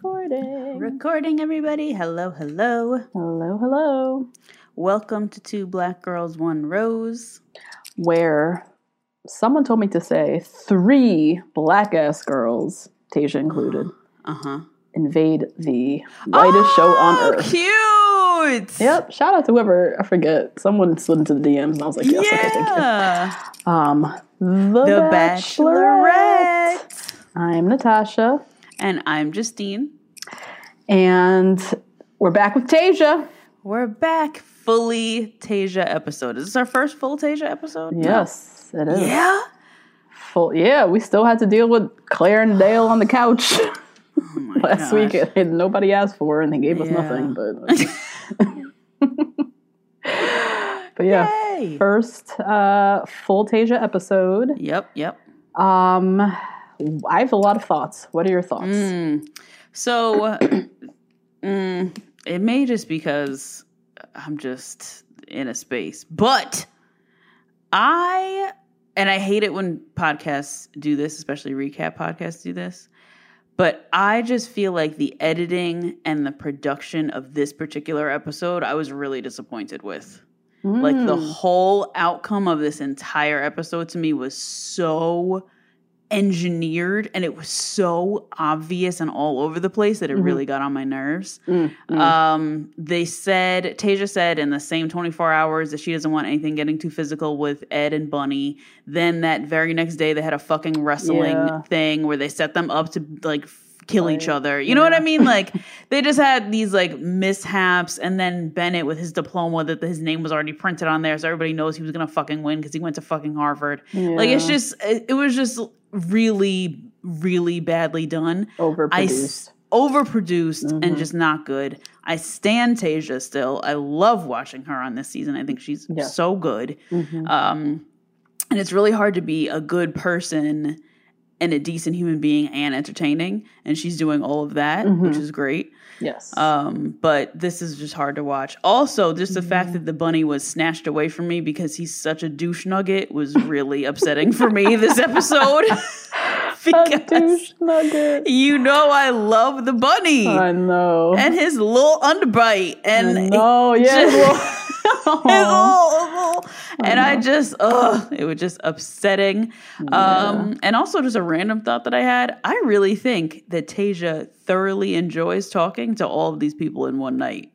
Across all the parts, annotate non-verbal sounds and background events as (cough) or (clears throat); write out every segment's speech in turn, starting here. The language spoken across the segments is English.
Recording. Recording, everybody. Hello, hello. Hello, hello. Welcome to Two Black Girls, One Rose. Where someone told me to say three black ass girls, Tayshia included, (gasps) Uh huh. invade the whitest show on Oh, earth. cute. Yep. Shout out to whoever I forget. Someone slid into the DMs and I was like, yes, okay, thank you. Um, the, The Bachelorette. Bachelorette. I'm Natasha, And I'm Justine. and we're back with Tayshia. We're back. Fully Tayshia episode. Is this our first full Tayshia episode? No. Yes, it is. Yeah. Full, yeah, we still had to deal with Clare and Dale on the couch (laughs) last gosh. week. And nobody asked for, and they gave us Yeah. nothing. But, (laughs) (laughs) but yeah, Yay. first uh, full Tayshia episode. Yep, yep. Um, I have a lot of thoughts. What are your thoughts? Mm. So, (clears throat) mm, it may just because I'm just in a space, but I, and I hate it when podcasts do this, especially recap podcasts do this, but I just feel like the editing and the production of this particular episode, I was really disappointed with. Like the Mm. whole outcome of this entire episode to me was so engineered and it was so obvious and all over the place that it really got on my nerves. Mm, mm. Um, they said, Tayshia said in the same 24 hours that she doesn't want anything getting too physical with Ed and Bunny. Then that very next day, they had a fucking wrestling Yeah. thing where they set them up to like kill each other. You know what I mean? Like (laughs) they just had these like mishaps, and then Bennett with his diploma that his name was already printed on there, so everybody knows he was gonna fucking win because he went to fucking Harvard. Like it's just, it, it was just really, really badly done. I Overproduced. s- overproduced Mm-hmm. and just not good. I stand Tayshia still. I love watching her on this season. I think she's Yeah. so good. Mhm. Um, and it's really hard to be a good person and a decent human being and entertaining. And she's doing all of that, Mm-hmm. which is great. yes. Um, but this is just hard to watch. Also, just the fact that the bunny was snatched away from me because he's such a douche nugget was really upsetting for me this (laughs) episode. (laughs) because you know I love the bunny I know. and his little underbite and oh yeah. just- (laughs) his (laughs) little- little- and I just ugh, it was just upsetting. Um, and also just a random thought that I had. I really think that Tayshia thoroughly enjoys talking to all of these people in one night.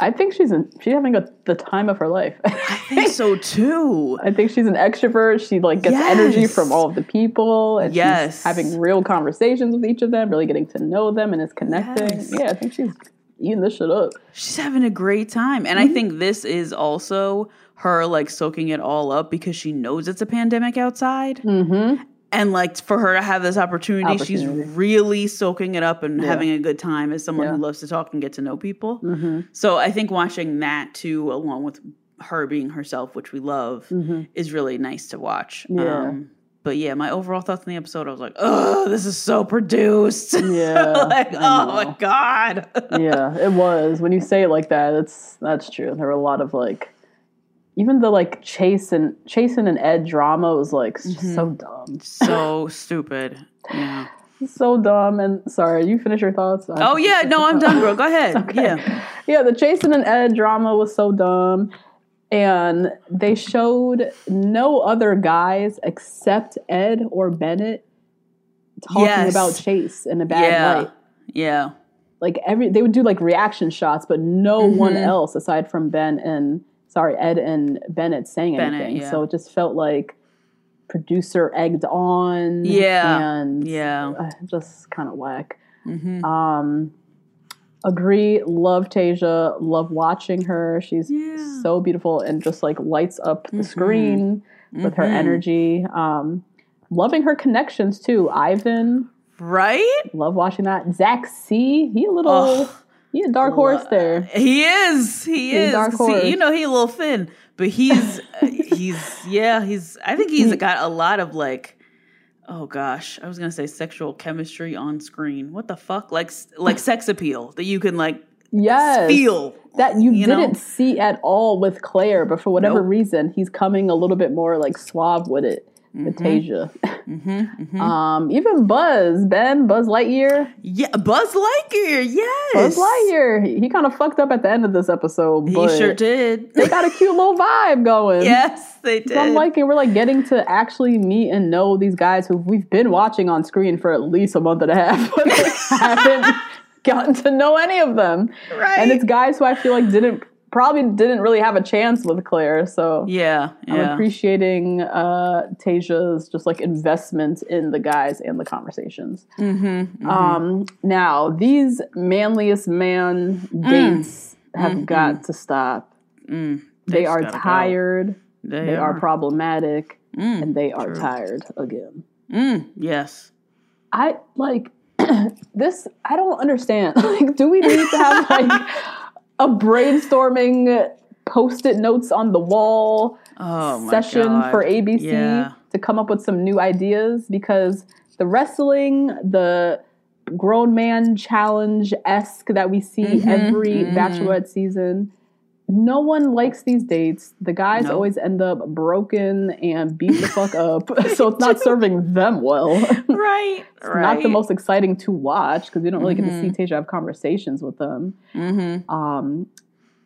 I think she's in, she's having a, the time of her life. I think so (laughs) too. I think she's an extrovert. She like gets energy from all of the people, and Yes. she's having real conversations with each of them, really getting to know them, and is connecting. Yes. Yeah, I think she's eating this shit up. She's having a great time. And Mm-hmm. I think this is also her like soaking it all up because she knows it's a pandemic outside. Mm-hmm. And like for her to have this opportunity, she's really soaking it up and Yeah. having a good time as someone Yeah. who loves to talk and get to know people. Mm-hmm. So I think watching that too, along with her being herself, which we love, is really nice to watch. Mm-hmm. Yeah. Um, but yeah, my overall thoughts on the episode, I was like, oh, this is so produced. (laughs) Yeah, like, oh my. God. (laughs) yeah, it was. When you say it like that, it's that's true. There were a lot of like, even the like Chase and Chase and Ed drama was like Mm-hmm. so dumb. so (laughs) stupid. Yeah. so dumb. And sorry, you finish your thoughts. Oh yeah, no, I'm done, bro. Go ahead. (laughs) Yeah. yeah, the Chasen and Ed drama was so dumb. And they showed no other guys except Ed or Bennett talking Yes. about Chase in a bad Yeah. light. Yeah. Like every they would do like reaction shots, but no one Mm-hmm. else aside from Ben and sorry, Ed and Bennett saying Bennett, anything. yeah. So it just felt like producer egged on. Yeah. And Yeah. uh, just kind of whack. Mhm. Um, agree. Love Tayshia. Love watching her. She's Yeah. so beautiful and just like lights up the Mhm. screen with her Mhm. energy. Um, loving her connections too. Ivan. Right? Love watching that. Zach C. He a little. Oh. He a dark horse there. He is. He is. dark See, horse. you know, he a little thin, but he's uh, he's (laughs) yeah. He's. I think he's got a lot of like. Oh gosh, I was gonna say sexual chemistry on screen. What the fuck? Like like sex appeal that you can like Yes. feel that you, you didn't see at all with Clare, but for whatever Nope. reason, he's coming a little bit more like suave with it. With Tayshia. Mm-hmm, Um, even Buzz, Ben, Buzz Lightyear. Yeah, Buzz Lightyear. Yes, Buzz Lightyear. He, he kind of fucked up at the end of this episode, He but sure did. they got a cute little vibe going. (laughs) yes, they did. I'm liking we're like getting to actually meet and know these guys who we've been watching on screen for at least a month and a half, (laughs) but (laughs) haven't gotten to know any of them. right? And it's guys who I feel like didn't probably didn't really have a chance with Clare. So yeah, I'm appreciating uh Tayshia's just like investment in the guys and the conversations. mm-hmm, Um now these manliest man dates have got to stop. Mm, They just are tired. They, They are are. problematic Mm, and they are true. tired again. mm, yes. I like (clears throat) this. I don't understand. (laughs) Like, do we need to have like (laughs) a brainstorming post-it notes on the wall Oh session God. for ABC Yeah. to come up with some new ideas? Because the wrestling, the grown man challenge esque that we see Mhm, every mhm. Bachelorette season. No one likes these dates. The guys Nope. always end up broken and beat the fuck up. (laughs) So it's not serving them well. (laughs) Right, (laughs) right. not the most exciting to watch because we don't really get to see Tayshia have conversations with them. Mm-hmm. Um,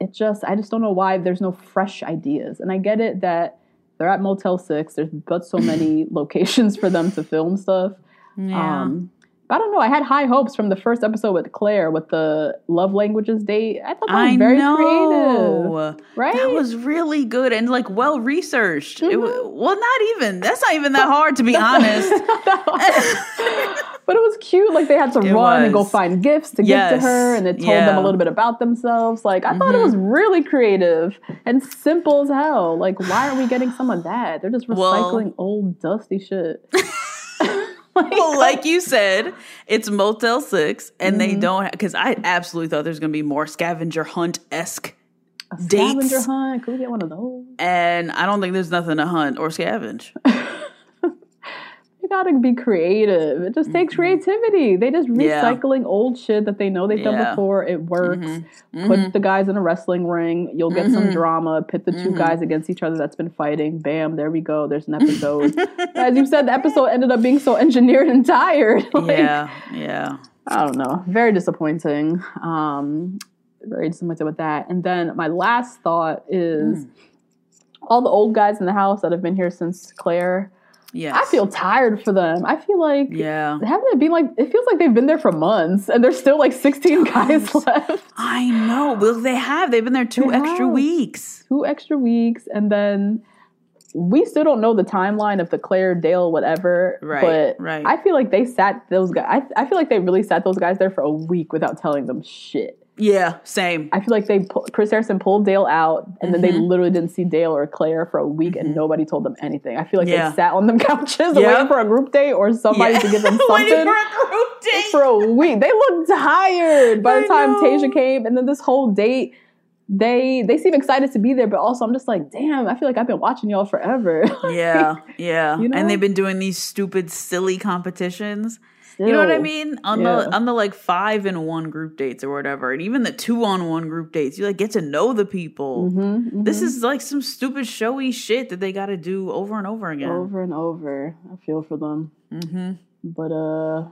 it just, I just don't know why there's no fresh ideas. And I get it that they're at Motel 6, there's but so many locations for them to film stuff. Yeah. Um, I don't know. I had high hopes from the first episode with Clare with the love languages date. I thought that was I very know. creative. Right? That was really good and like well researched. Mm-hmm. well, not even. That's not even that hard to be (laughs) honest. but it was cute. Like they had to It run and go find gifts to give to her, and it told them Yeah. Mm-hmm. a little bit about themselves. Like I thought it was really creative and simple as hell. Like why are we getting some of that? They're just Well- recycling old dusty shit. (laughs) (laughs) well, like you said, it's Motel Six, and Mm-hmm. they don't because I absolutely thought there's going to be more scavenger hunt esque, A scavenger hunt. Could we get one of those? and I don't think there's nothing to hunt or scavenge. (laughs) Gotta be creative. It just takes creativity. They just Mm-hmm. Yeah. recycling old shit that they know they've done before. It works. Mhm. Put the guys in a wrestling ring. You'll get some Mhm. drama. Pit the 2 Mhm. guys against each other that's been fighting. Bam, there we go. There's an episode. (laughs) As you said, the episode ended up being so engineered and tired. (laughs) Like, yeah, yeah. I don't know. Very disappointing. Um, very disappointed with that. And then my last thought is Mm. all the old guys in the house that have been here since Clare. Yes. I feel tired for them. I feel like Yeah. haven't it been like it feels like they've been there for months and there's still like 16 guys (laughs) left. I know. Well, they have. They've been there two They extra have. weeks. Two extra weeks and then we still don't know the timeline of the Clare Dale whatever. Right, But right. I feel like they sat those guys. I, I feel like they really sat those guys there for a week without telling them shit. Yeah, same. I feel like they pu- Chris Harrison pulled Dale out, and then they Mhm. literally didn't see Dale or Clare for a week, and nobody told them anything. I feel like Yeah. they sat on them (laughs) couches Yeah. waiting for a group date or somebody Yeah. to give them (laughs) something for a group date. for a week. They looked tired by the time. Tayshia came, and then this whole date. They they seem excited to be there, but also I'm just like, damn, I feel like I've been watching y'all forever. (laughs) Yeah, yeah. You know? And they've been doing these stupid, silly competitions. You know what I mean? On Yeah. the on the like five and one group dates or whatever, and even the two on one group dates, you like get to know the people. Mhm, This mhm. is like some stupid showy shit that they got to do over and over again. over and over. I feel for them. hmm But uh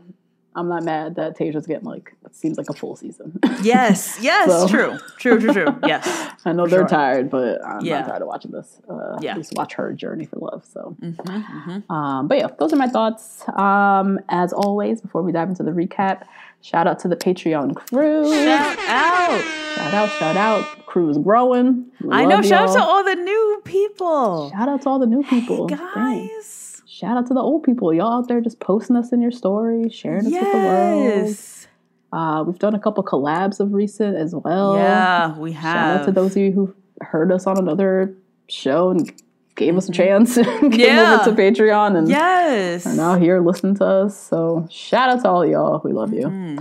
I'm not mad that Tayshia's getting like it seems like a full season. (laughs) Yes, yes, So- true, true, true, true. (laughs) Yes. I know they're sure. tired, but I'm Yeah. not tired of watching this. Uh, Yeah. At least watch her journey for love. So, Mm-hmm, um, but yeah, those are my thoughts. Um, as always, before we dive into the recap, shout out to the Patreon crew. Shout out. Shout out, shout out. Crew is growing. I know. Shout out to y'all. the new people. Shout out to all the new people. Dang. Guys. Shout out to the old people. Y'all out there just posting us in your stories, sharing us with the world. Yes. Uh, we've done a couple collabs of recent as well. Yeah, we have. Shout out to those of you who heard us on another show and gave us a chance (laughs) and came Mm-hmm. Yeah. over to Patreon and Yes. are now here listening to us. So shout out to all y'all. We love you. Mm-hmm.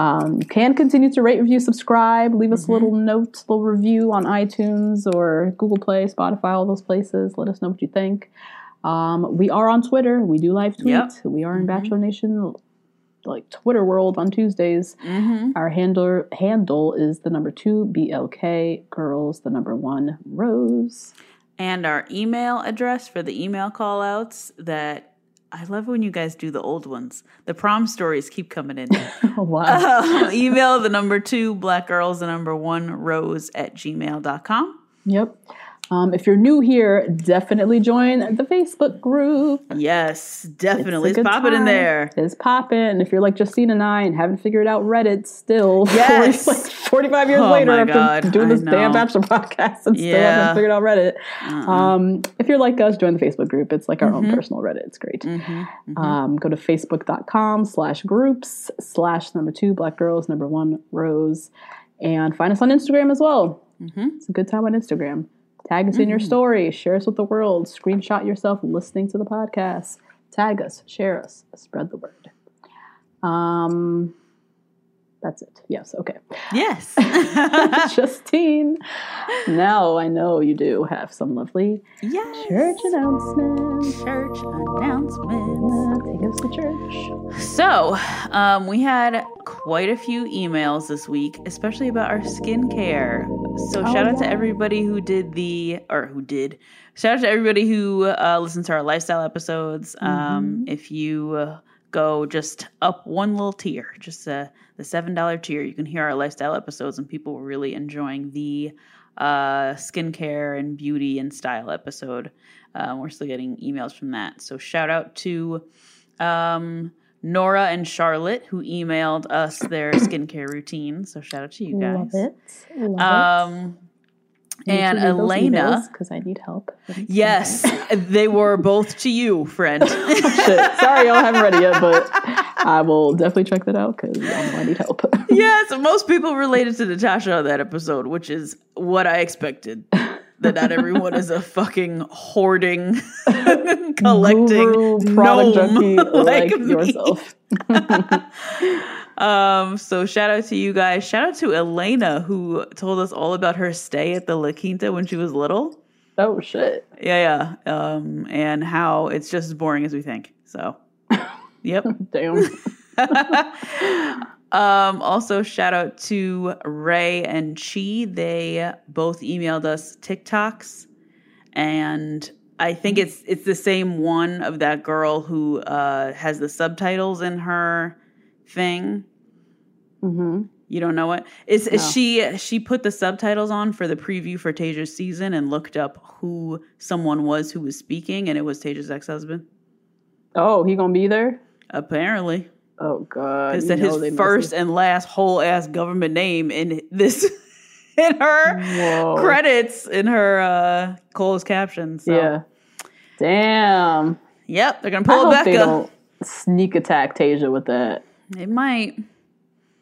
Um, you can continue to rate, review, subscribe, leave Mm-hmm. us a little note, little review on iTunes or Google Play, Spotify, all those places. Let us know what you think. Um, we are on Twitter. We do live tweet. Yep. We are in Bachelor Nation, like Twitter world on Tuesdays. Mm-hmm. Our handle handle is the number two BLK girls, the number one Rose. And our email address for the email call outs that I love when you guys do the old ones. The prom stories keep coming in. (laughs) Wow! (laughs) Uh, email the number two black girls, the number one rose at gmail.com. Yep. Um, if you're new here, definitely join the Facebook group. Yes, definitely. It's, good popping in there. It's popping. And if you're like Justine and I and haven't figured out Reddit still, (laughs) Yes. 40, like 45 years Oh later after God, doing I this damn. Bachelor (laughs) podcast and still Yeah. Uh-uh. haven't figured out Reddit. Um, if you're like us, join the Facebook group. It's like our Mm-hmm. own personal Reddit. It's great. Um, go to facebook.com slash groups slash number two black girls, number one rose. And find us on Instagram as well. Mm-hmm. It's a good time on Instagram. Tag us in your story, share us with the world, screenshot yourself listening to the podcast, tag us, share us, spread the word. Um, that's it. Yes, okay. Yes. (laughs) (laughs) Justine, now I know you do have some lovely yes. church announcements. Church announcements. Take us to church. So, um, we had quite a few emails this week, especially about our skincare. So, shout out to everybody who did the, or who did, shout out to everybody who uh, listened to our lifestyle episodes. Um, if you uh, go just up one little tier, just uh, the $7 tier, you can hear our lifestyle episodes, and people were really enjoying the uh, skincare and beauty and style episode. Um, we're still getting emails from that. So, shout out to um, Nora and Charlotte who emailed us their skincare routine. So shout out to you guys. Love it. Love Um, it. And Elena. Because I need help. Yes, they were both to you, friend. (laughs) Oh, shit. Sorry, y'all haven't read it yet, but I will definitely check that out because I know I need help. (laughs) yes, most people related to Natasha on that episode, which is what I expected. That not everyone is a fucking hoarding, (laughs) collecting Guru, product gnome junkie like, like yourself. Um, so shout out to you guys. Shout out to Elena who told us all about her stay at the La Quinta when she was little. Oh shit. Yeah, yeah. Um, and how it's just as boring as we think. So, (laughs) yep. Damn. (laughs) Um, also shout out to Ray and Chi. They both emailed us TikToks, and I think it's it's the same one of that girl who uh, has the subtitles in her thing. hmm You don't know it? Is is she she put the subtitles on for the preview for Tayshia's season and looked up who someone was who was speaking, and it was Tayshia's ex husband. Oh, he gonna be there? Apparently, Oh god. it you said his first and last whole ass government name in this (laughs) in her Whoa. credits in her uh closed caption. So. Yeah. Damn. Yep, they're gonna I pull hope it they don't sneak attack Tayshia with that. It might.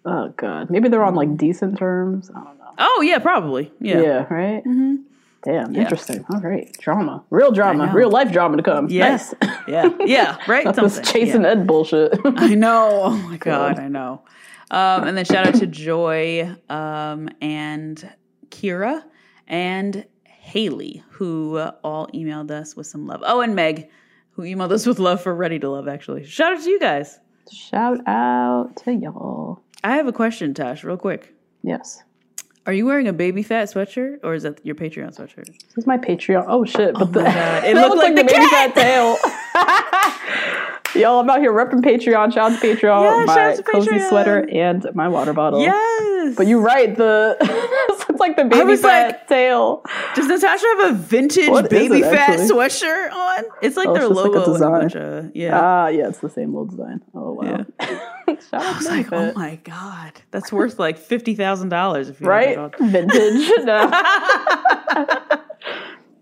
Oh god. Maybe they're on like decent terms. I don't know. Oh yeah, probably. Yeah. Yeah, right? Mm-hmm. Damn, Yeah. interesting. All right. Drama. Real drama. Real life drama to come. Yes. Nice. Yeah. Yeah. (laughs) Right. Not this chasing Yeah. Ed bullshit. I know. Oh my (laughs) god, I know. Um, and then shout out to Joy um, and Kira and Haley, who uh, all emailed us with some love. Oh, and Meg, who emailed us with love for Ready to Love. Actually, shout out to you guys. Shout out to y'all. I have a question, Tash, real quick. Yes. Are you wearing a Baby Phat sweatshirt, or is that your Patreon sweatshirt? This is my Patreon. Oh shit! But oh the. (laughs) It looks like the Baby Phat tail. (laughs) Y'all, I'm out here repping Patreon. Shout out to Patreon. Yeah, my shout out to cozy Patreon. sweater and my water bottle. Yes. But you're right. The (laughs) like the baby was fat like- tail. Does Natasha have a vintage What is baby it, fat actually? sweatshirt on? It's like Oh, their it's just like a logo. with a design. bunch of- yeah. Ah, yeah, it's the same old design. Oh wow. (laughs) Shout out I was like, oh my god, that's worth like fifty thousand dollars if you right? (laughs) Have it. Vintage. (laughs) No.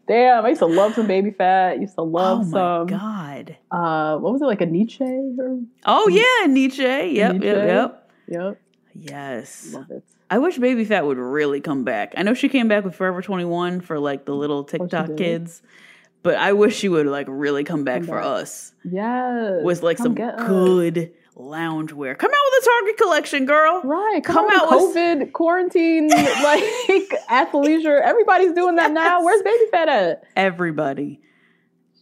Damn, I used to love some Baby Phat. Used to Oh love my some. god. Uh, what was it like a Nietzsche? Or, Oh yeah, Nietzsche. Yep, Nietzsche? yep, yep. yep, Yes. love it. I wish Baby Phat would really come back. I know she came back with Forever 21 for like the mm. little TikTok kids, but I wish she would like really come back for back. us Yeah. with like come some good loungewear. Come out with a Target collection, girl. Right, Come come, out out with- COVID quarantine, (laughs) like athleisure. Everybody's doing that now. Where's Baby Phat at? Everybody.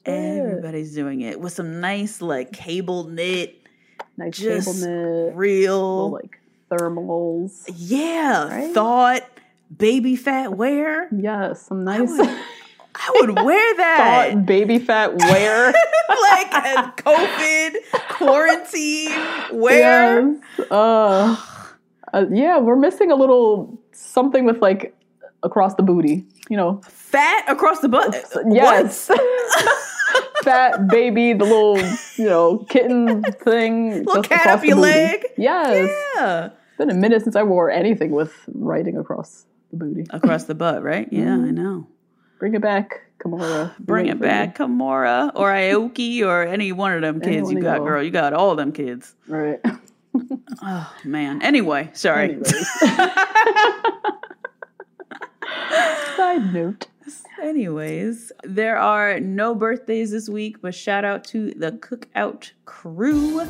Everybody's doing it with some nice like cable knit, Nice just table knit, real little, like thermals. yeah, Right? thought baby fat wear. Yes, some nice I would (laughs) wear that. thought baby fat wear. (laughs) like a COVID quarantine wear. Yes. Uh, uh, yeah, we're missing a little something with like across the booty. You know, Fat across the butt. yes. (laughs) Fat baby, the little you know kitten thing. Little cat up your leg. Yes. Yeah. It's been a minute since I wore anything with writing across the booty. Across the butt, right? Yeah, I mm-hmm. know. Bring it back, Kimora. Bring it back, Kimora or Aoki or any one of them kids you got, girl. You got all them kids. Right. (laughs) Oh man. Anyway, sorry. (laughs) Side note. Anyways, there are no birthdays this week, but shout out to the cookout crew.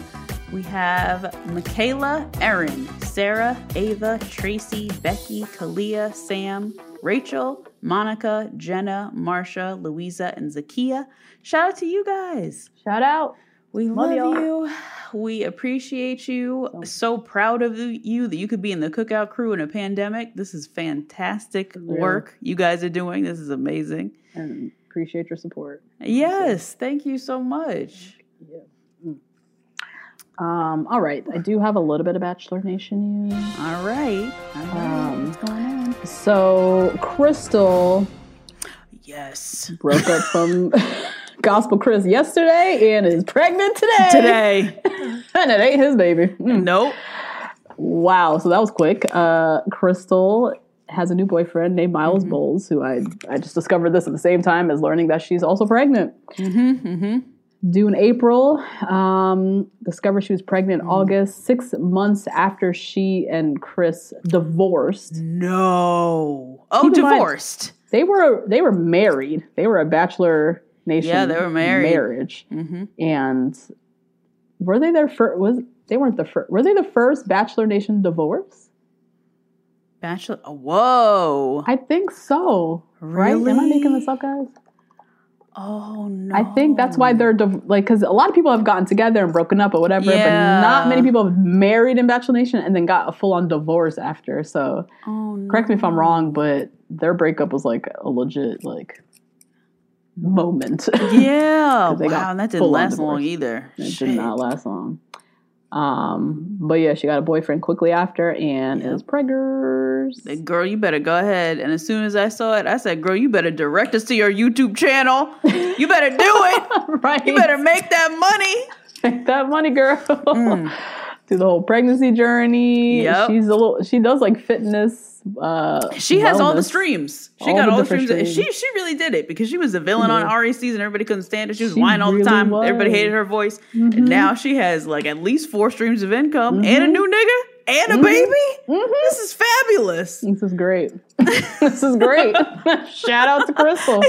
We have Michaela, Erin, Sarah, Ava, Tracy, Becky, Kalia, Sam, Rachel, Monica, Jenna, Marsha, Louisa, and Zakia. Shout out to you guys. Shout out. We Love love, y'all. We appreciate you. So proud of you that you could be in the cookout crew in a pandemic. This is fantastic real. work you guys are doing. This is amazing. And appreciate your support. Yes, thank you so much. Um, all right. I do have a little bit of Bachelor Nation news. All right. All right. Um, What's going on? So Krystal Yes. broke up from (laughs) Gospel Chris yesterday and is pregnant today. Today. (laughs) And it ain't his baby. Mm. nope. Wow. So that was quick. Uh, Krystal has a new boyfriend named Miles Mm-hmm. Bowles, who I I just discovered this at the same time as learning that she's also pregnant. Mm-hmm. Mm-hmm. Due in April, um, discovered she was pregnant Mm. in August, six months after she and Chris divorced. No. Oh, Keep in mind- divorced. They were they were married. They were a bachelor nation. Yeah, they were married. Marriage, Mm-hmm. and were they their first? Was they weren't the first? Were they the first bachelor nation divorce? Bachelor. oh, Whoa. I think so. Right? Am I making this up, guys? Oh no. I think that's why they're div- like because a lot of people have gotten together and broken up or whatever, Yeah. but not many people have married in Bachelor Nation and then got a full on divorce after. So Oh no. correct me if I'm wrong, but their breakup was like a legit like moment. (laughs) Yeah, wow. that didn't last long either. it Shit. did not last long. Um, but yeah, she got a boyfriend quickly after and Yep. is preggers. Girl, you better go ahead. And as soon as I saw it, I said, Girl, you better direct us to your YouTube channel. You better do (laughs) it. right? You better make that money. Make that money, girl. (laughs) Do the whole pregnancy journey. Mm. Yep. She's a little. She does like fitness. Uh, She has all the streams. She All got all the streams. streams. She she really did it because she was a villain on Arie's season. Everybody couldn't stand it. She was She whining all the time. was. Mm-hmm. Everybody hated her voice. And now she has like at least four streams of income and a new nigga and a Mm-hmm. baby. This is fabulous. This is great. (laughs) this is great. (laughs) Shout out to Krystal.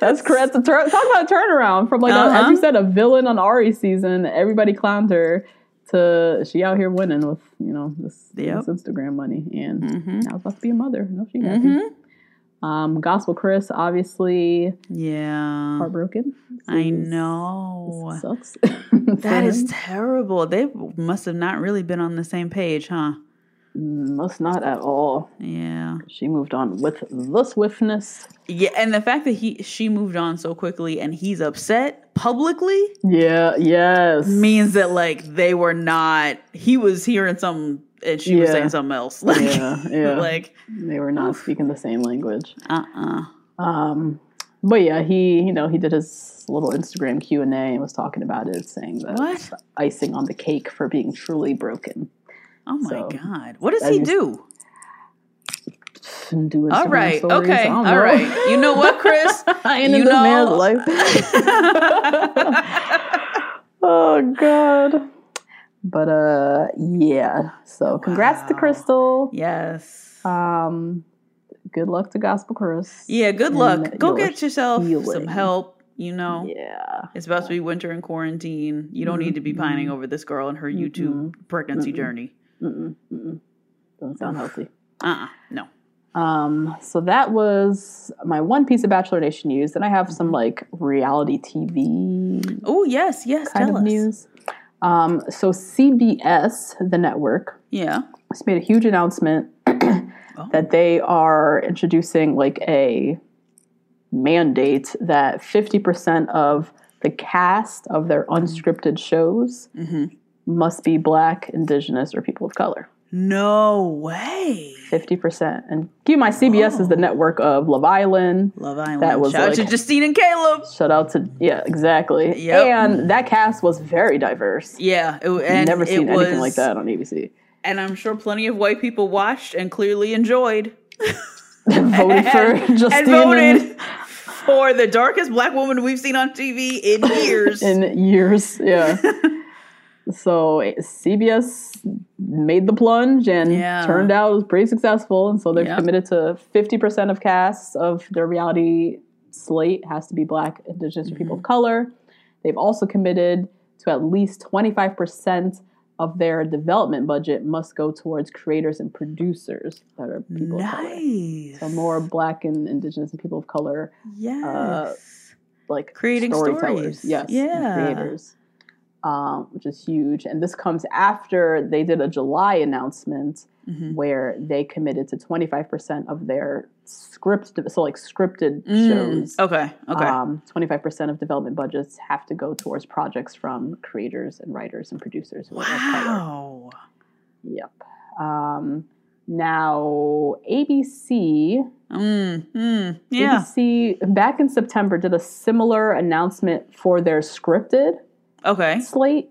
That's correct. That's a tur- talk about a turnaround from like a, as Uh-huh. you said, a villain on Arie season. Everybody clowned her to she out here winning with you know this, Yep. this Instagram money, and Mhm. now about to be a mother. No, she happy. Um, Gospel Chris obviously Yeah. heartbroken. I This know. sucks. (laughs) That is terrible. They must have not really been on the same page, huh? Must not at all. Yeah. She moved on with the swiftness. Yeah, and the fact that he she moved on so quickly and he's upset publicly Yeah, yes. means that like they were not he was hearing something and she was saying something else. (laughs) Like Yeah, yeah. like they were not speaking the same language. uh-uh. Um, but yeah, he you know he did his little Instagram Q and A and was talking about it, saying that What? it's the icing on the cake for being truly broken. Oh my So, god. What does that he is- do? And do All right. stories, Okay. I All know. right. You know what, Chris? (laughs) I You in this man's know- life. (laughs) oh god. But uh yeah. So congrats to Krystal. yes. Um good luck to Gospel Chris. Yeah, good and luck. Go get yourself some help, you know. Yeah. It's about to be winter in quarantine. You don't need to be pining over this girl and her YouTube pregnancy journey. Mm-mm, mm-mm. Doesn't sound healthy. Uh-uh. No. Um, so that was my one piece of Bachelor Nation news. Then I have Mm-hmm. some like reality TV Oh, yes, yes. kind tell of us. news. Um, so CBS, the network, Yeah. has made a huge announcement (clears throat) Oh. that they are introducing like a mandate that 50% of the cast of their unscripted shows Mm-hmm. Must be black, indigenous, or people of color. No way. 50%. And keep mind, CBS is the network of Love Island. Love Island. That was Shout out like- to Justine and Caleb. Shout out to, yeah, exactly. Yep. And that cast was very diverse. Yeah. It, and Never seen anything like that on ABC. And I'm sure plenty of white people watched and clearly enjoyed. (laughs) voted for Justine and voted for the darkest black woman we've seen on TV in (laughs) years. in years. Yeah. (laughs) so CBS made the plunge and Yeah. turned out it was pretty successful. And so they're Yep. committed to 50% of casts of their reality slate has to be black, indigenous, or people Mm-hmm. of color. They've also committed to at least 25% of their development budget must go towards creators and producers that are people of color. nice. So more black and indigenous and people of color Yes. like Creating storytellers, stories. yes, Yeah. creators, um, which is huge. And this comes after they did a July announcement Mhm. where they committed to twenty five percent of their script, so like scripted Mm, shows. Okay. Okay. Um, 25% of development budgets have to go towards projects from creators and writers and producers who are wow. Yep. Um, now, ABC Mm, mm, yeah. ABC back in September did a similar announcement for their scripted Okay. slate.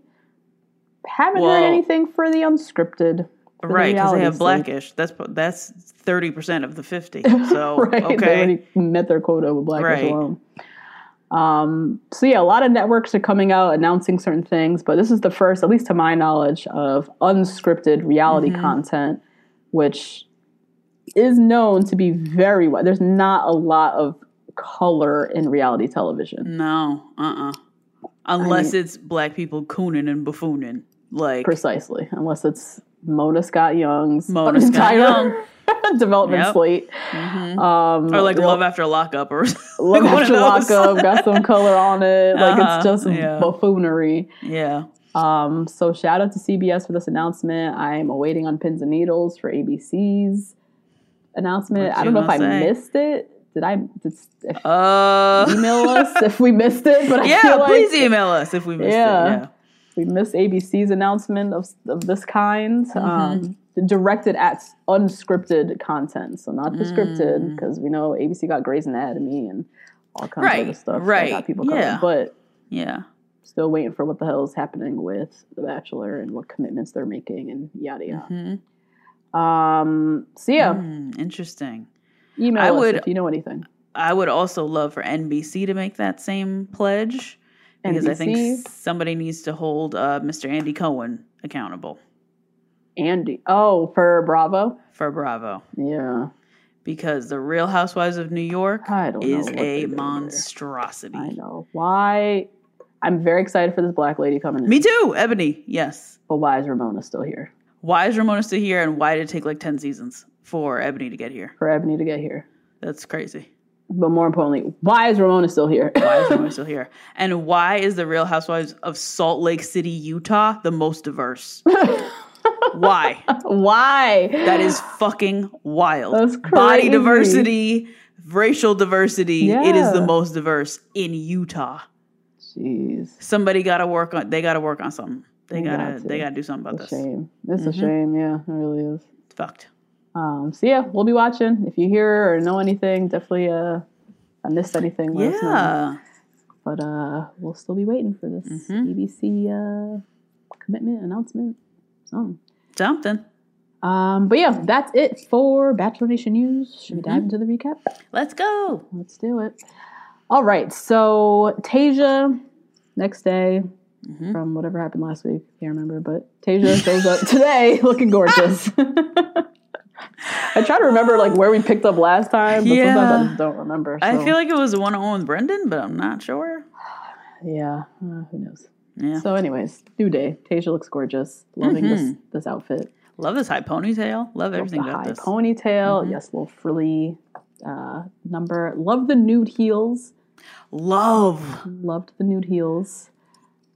Haven't Well, heard anything for the unscripted. for Right, because they have slate. blackish. That's that's thirty percent of the fifty. (laughs) So right, they okay. already met their quota with blackish Right. alone. Um, so yeah, a lot of networks are coming out announcing certain things, but this is the first, at least to my knowledge, of unscripted reality Mm-hmm. content, which is known to be very wide. There's not a lot of color in reality television. No, uh, uh Unless it's black people cooning and buffooning, like Precisely, unless it's Mona Scott Young's Mona Scott entire (laughs) development Yep. slate. Mhm. Um, or like know, Love After Lockup, or (laughs) Love After. Lockup, got some color on it. Like Uh-huh, it's just yeah. buffoonery. yeah. Um, so shout out to CBS for this announcement. I'm awaiting on pins and needles for ABC's announcement. What I don't know if I missed it. Did I? Did, if, Uh, email (laughs) us if we missed it. But I yeah, feel like please email us if we missed Yeah. it. Yeah. we missed ABC's announcement of, of this kind, Mm-hmm. um, directed at unscripted content. So not the Mm. scripted, because we know ABC got Grey's Anatomy and all kinds of other stuff. right, got people yeah. But Yeah. still waiting for what the hell is happening with The Bachelor and what commitments they're making and yada yada. Mhm. Um, so yeah, Mm, interesting. Email I us would- if you know anything. I would also love for NBC to make that same pledge because I think somebody needs to hold uh, Mr. Andy Cohen accountable Andy. Oh, for Bravo. for Bravo Yeah, because the Real Housewives of New York I don't know is a monstrosity. I know. Why? I'm very excited for this black lady coming in. Me too, Eboni. Yes. But why is Ramona still here? Why is Ramona still here, and why did it take like ten seasons for Eboni to get here? For Eboni to get here. That's crazy. But more importantly, why is Ramona still here? Why is Ramona (laughs) still here? And why is the Real Housewives of Salt Lake City, Utah, the most diverse? (laughs) Why? Why? That is fucking wild. That's Body diversity, racial diversity. It is the most diverse in Utah. Jeez. Somebody got to work on. They got to work on something. They They gotta. got to. They gotta do something about It's this. shame. It's Mm-hmm. a shame. Yeah, it really is. It's fucked. Um, so yeah, we'll be watching. If you hear or know anything, definitely uh, I missed anything. Let us know. Yeah. But uh, we'll still be waiting for this Mhm. BBC uh, commitment announcement. Something. Something. Um, but yeah, that's it for Bachelor Nation news. Should we Mm-hmm. dive into the recap? Let's go. Let's do it. All right. So Tayshia, next day Mm-hmm. from whatever happened last week, can't remember, but Tayshia shows up (laughs) today looking gorgeous. (laughs) I try to remember like where we picked up last time, but sometimes I just don't remember. I feel like it was one on one with Brendan, but I'm not sure. yeah, uh, who knows? Yeah. So, anyways, new day. Tayshia looks gorgeous. Loving this this outfit. Love this high ponytail. Love Love Mm-hmm. everything about high this. ponytail. Yes, little frilly uh, number. Love the nude heels. Love. Loved the nude heels.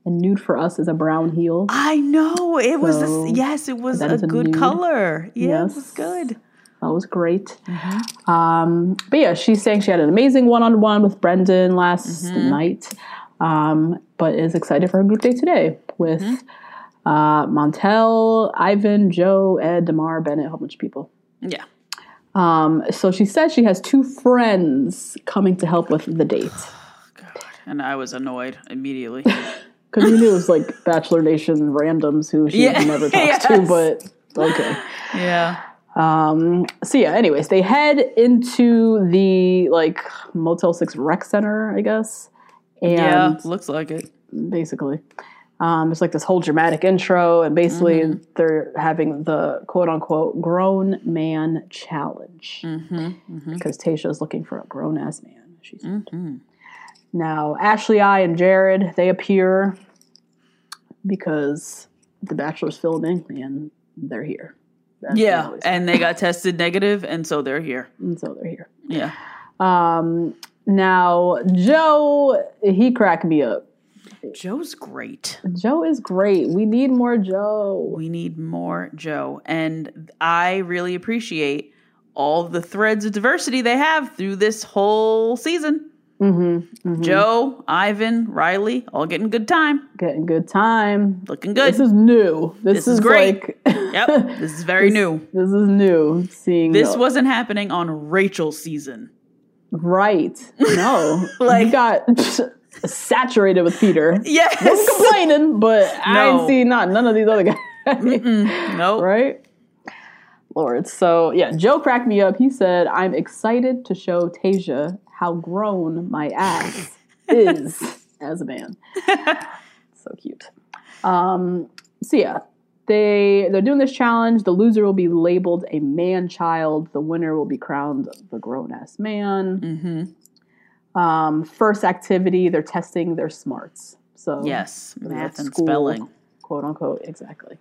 And nude for us is a brown heel. I know it was. So, this, yes, it was a a good nude. color. Yeah, it was Yes. good. That was great. Um, but yeah, she's saying she had an amazing one on one with Brendan last night, um, but is excited for her group day today with uh, Montel, Ivan, Joe, Ed, Damar, Bennett, a whole bunch of people. Yeah. Um, so she says she has two friends coming to help with the date. (sighs) And I was annoyed immediately. (laughs) Because you knew it was like Bachelor Nation randoms who she Yeah. never (laughs) talks to, but okay. yeah. Um, so yeah, anyways, they head into the like Motel 6 rec center, I guess. And Yeah. Looks like it. basically. Um, there's like this whole dramatic intro, and basically Mm-hmm. they're having the quote unquote grown man challenge Mm-hmm. because Tasha is looking for a grown ass man. She said. Mm-hmm. Now, Ashley, I, and Jared they appear because the Bachelor's filming, and they're here. That's Yeah. always- And they got tested negative, and so they're here. and so they're here. Yeah. Um, now Joe, he cracked me up. Joe's great. Joe is great. We need more Joe. We need more Joe. And I really appreciate all the threads of diversity they have through this whole season. Mm-hmm, Joe, Ivan, Riley, all getting good time. Getting good time. Looking good. This is new. This, This is great. Like, (laughs) yep. This is very new. This is new. Seeing This the- wasn't happening on Rachel's season. right. No, (laughs) Like- got (laughs) saturated with Peter. Yes. Complaining, but I No. ain't seen not none of these other guys. Nope. right? Lord. So yeah, Joe cracked me up. He said, I'm excited to show Tayshia how grown my ass (laughs) is as a man. so cute. Um, so yeah, they they're doing this challenge. The loser will be labeled a man child. The winner will be crowned the grown ass man. Mm-hmm. Um, first activity, they're testing their smarts. So Yes. Math and school, spelling. quote unquote, exactly.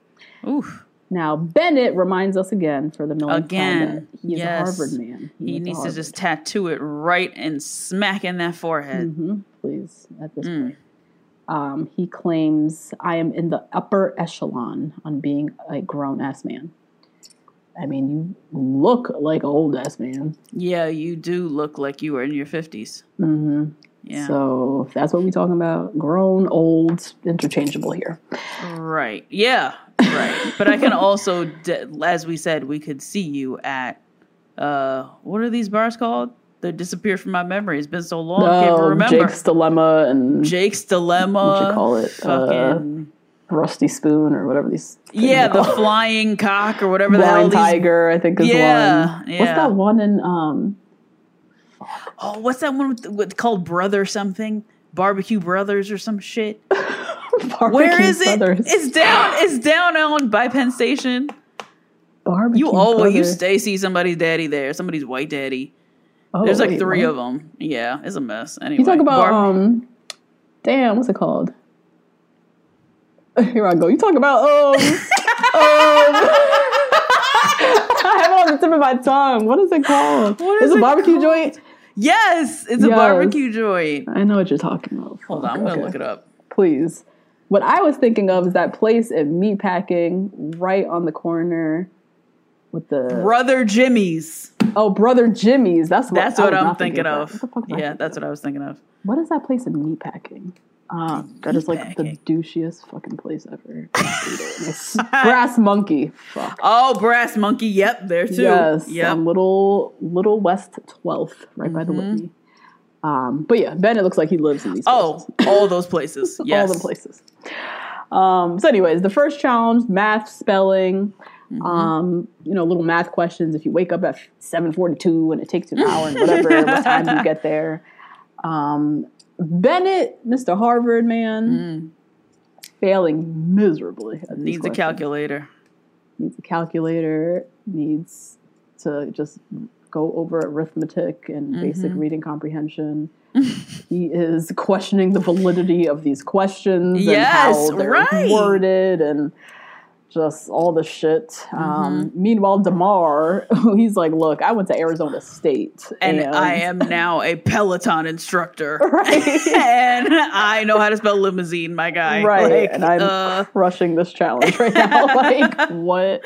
Oof. Now Bennett reminds us again for the millionth Again, time he's yes. a Harvard man. He a needs to just tattoo it right and smack in that forehead. Mhm, please at this Mm. point. Um, he claims I am in the upper echelon on being a grown ass man. I mean, you look like an old ass man. Yeah, you do look like you were in your 50s. hmm Yeah. So if that's what we're talking about, grown, old, interchangeable here. Right. Yeah. Right. but I can also, as we said, we could see you at, uh, what are these bars called? They disappeared from my memory. It's been so long, I can't Oh, remember. Jake's dilemma and Jake's dilemma. What you call it? Uh, Rusty Spoon or whatever these. yeah, the flying cock or whatever the hell Blind these. Tiger, I think is Yeah, one. yeah. What's that one in um Oh, what's that one with, with called Brother something? Barbecue Brothers or some shit. (laughs) Where is it? It's down. It's down on by Penn Station. Barbecue You always you Brothers. stay see somebody's daddy there, somebody's white daddy. Oh, There's like wait, three what? of them. Yeah, it's a mess. Anyway, You talk about Bar- um, damn, what's it called? (laughs) Here I go. You talk about um, (laughs) um. I have it on the tip of my tongue. What is it called? What Is is a it barbecue called? joint? Yes, it's a barbecue joint. I know what you're talking about. Hold on, I'm gonna look it up. Please. what I was thinking of is that place in Meatpacking, right on the corner with the Brother Jimmy's. oh brother Jimmy's. That's what, That's I what was I'm not thinking that. of. What the fuck was I Yeah, thinking that's of? what I was thinking of. What is that place in Meatpacking? Uh, that is like the douchiest fucking place ever. (laughs) (laughs) Brass Monkey. Fuck. Oh, Brass Monkey. Yep, there too. Yes, Yep. little little West Twelfth, right by the Mm-hmm. Whitney. Um, but yeah, Bennett looks like he lives in these. Oh, all those places. places. (laughs) Yes. all the places. Um, so, anyways, the first challenge, math, spelling. Mm-hmm. Um, you know, little math questions. If you wake up at seven forty-two and it takes you an hour and whatever, what time you get there? Um, Bennett, Mr. Harvard man, failing miserably. At Mm. Needs a questions calculator. needs a calculator, needs to just go over arithmetic and basic Mm-hmm. reading comprehension. he is questioning the validity of these questions Yes, and how they're right. worded and just all the shit. Mm-hmm. Um, meanwhile, Demar, (laughs) he's like, "Look, I went to Arizona State, And I am now a Peloton instructor. (laughs) right, and I know how to spell limousine, my guy. right, Like, and I'm uh, crushing this challenge right now. (laughs) like, what?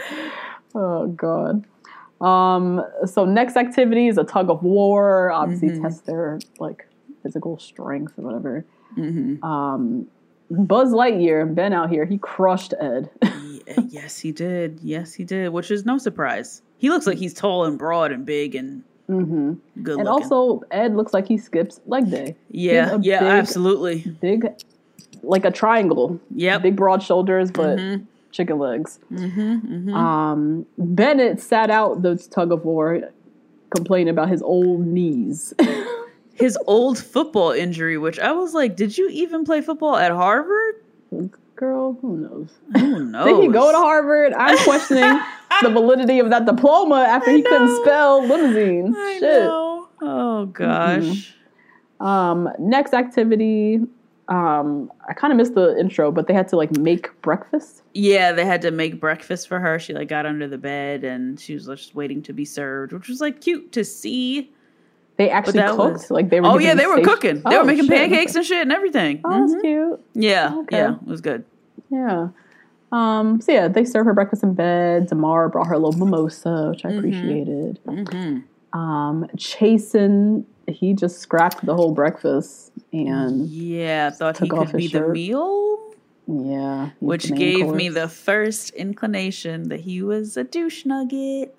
Oh god." Um, so next activity is a tug of war. Obviously, Mm-hmm. test their like physical strength or whatever. Mm-hmm. Um, Buzz Lightyear, Ben out here, he crushed Ed. Y- yes, he did. Yes, he did. Which is no surprise. He looks like he's tall and broad and big and mm-hmm. good and looking. also, Ed looks like he skips leg day. yeah, yeah, big- absolutely. Big, like a triangle. Yep. Big broad shoulders, but mm-hmm. chicken legs. Mm-hmm, um, Bennett sat out the tug of war, complaining about his old knees. His old football injury, which I was like, did you even play football at Harvard? Girl, who knows? Who knows? Did he go to Harvard? I'm questioning (laughs) the validity of that diploma after he couldn't spell limousine. I Shit. know. Oh gosh. Um, next activity. Um, I kind of missed the intro, but they had to like make breakfast. Yeah, they had to make breakfast for her. She like got under the bed and she was just waiting to be served, which was like cute to see. They actually cooked. was- like they were. Oh yeah, they were station- cooking. They Oh, were making shit. pancakes and shit and everything. Oh, Mhm. that's cute. Yeah, Okay. yeah, it was good. Yeah. Um, so yeah, they served her breakfast in bed. Demar brought her a little mimosa, which I Mm-hmm. appreciated. Um, Chasen, he just scrapped the whole breakfast and Yeah, thought he could be the meal, yeah, which gave me the first inclination that he was a douche nugget.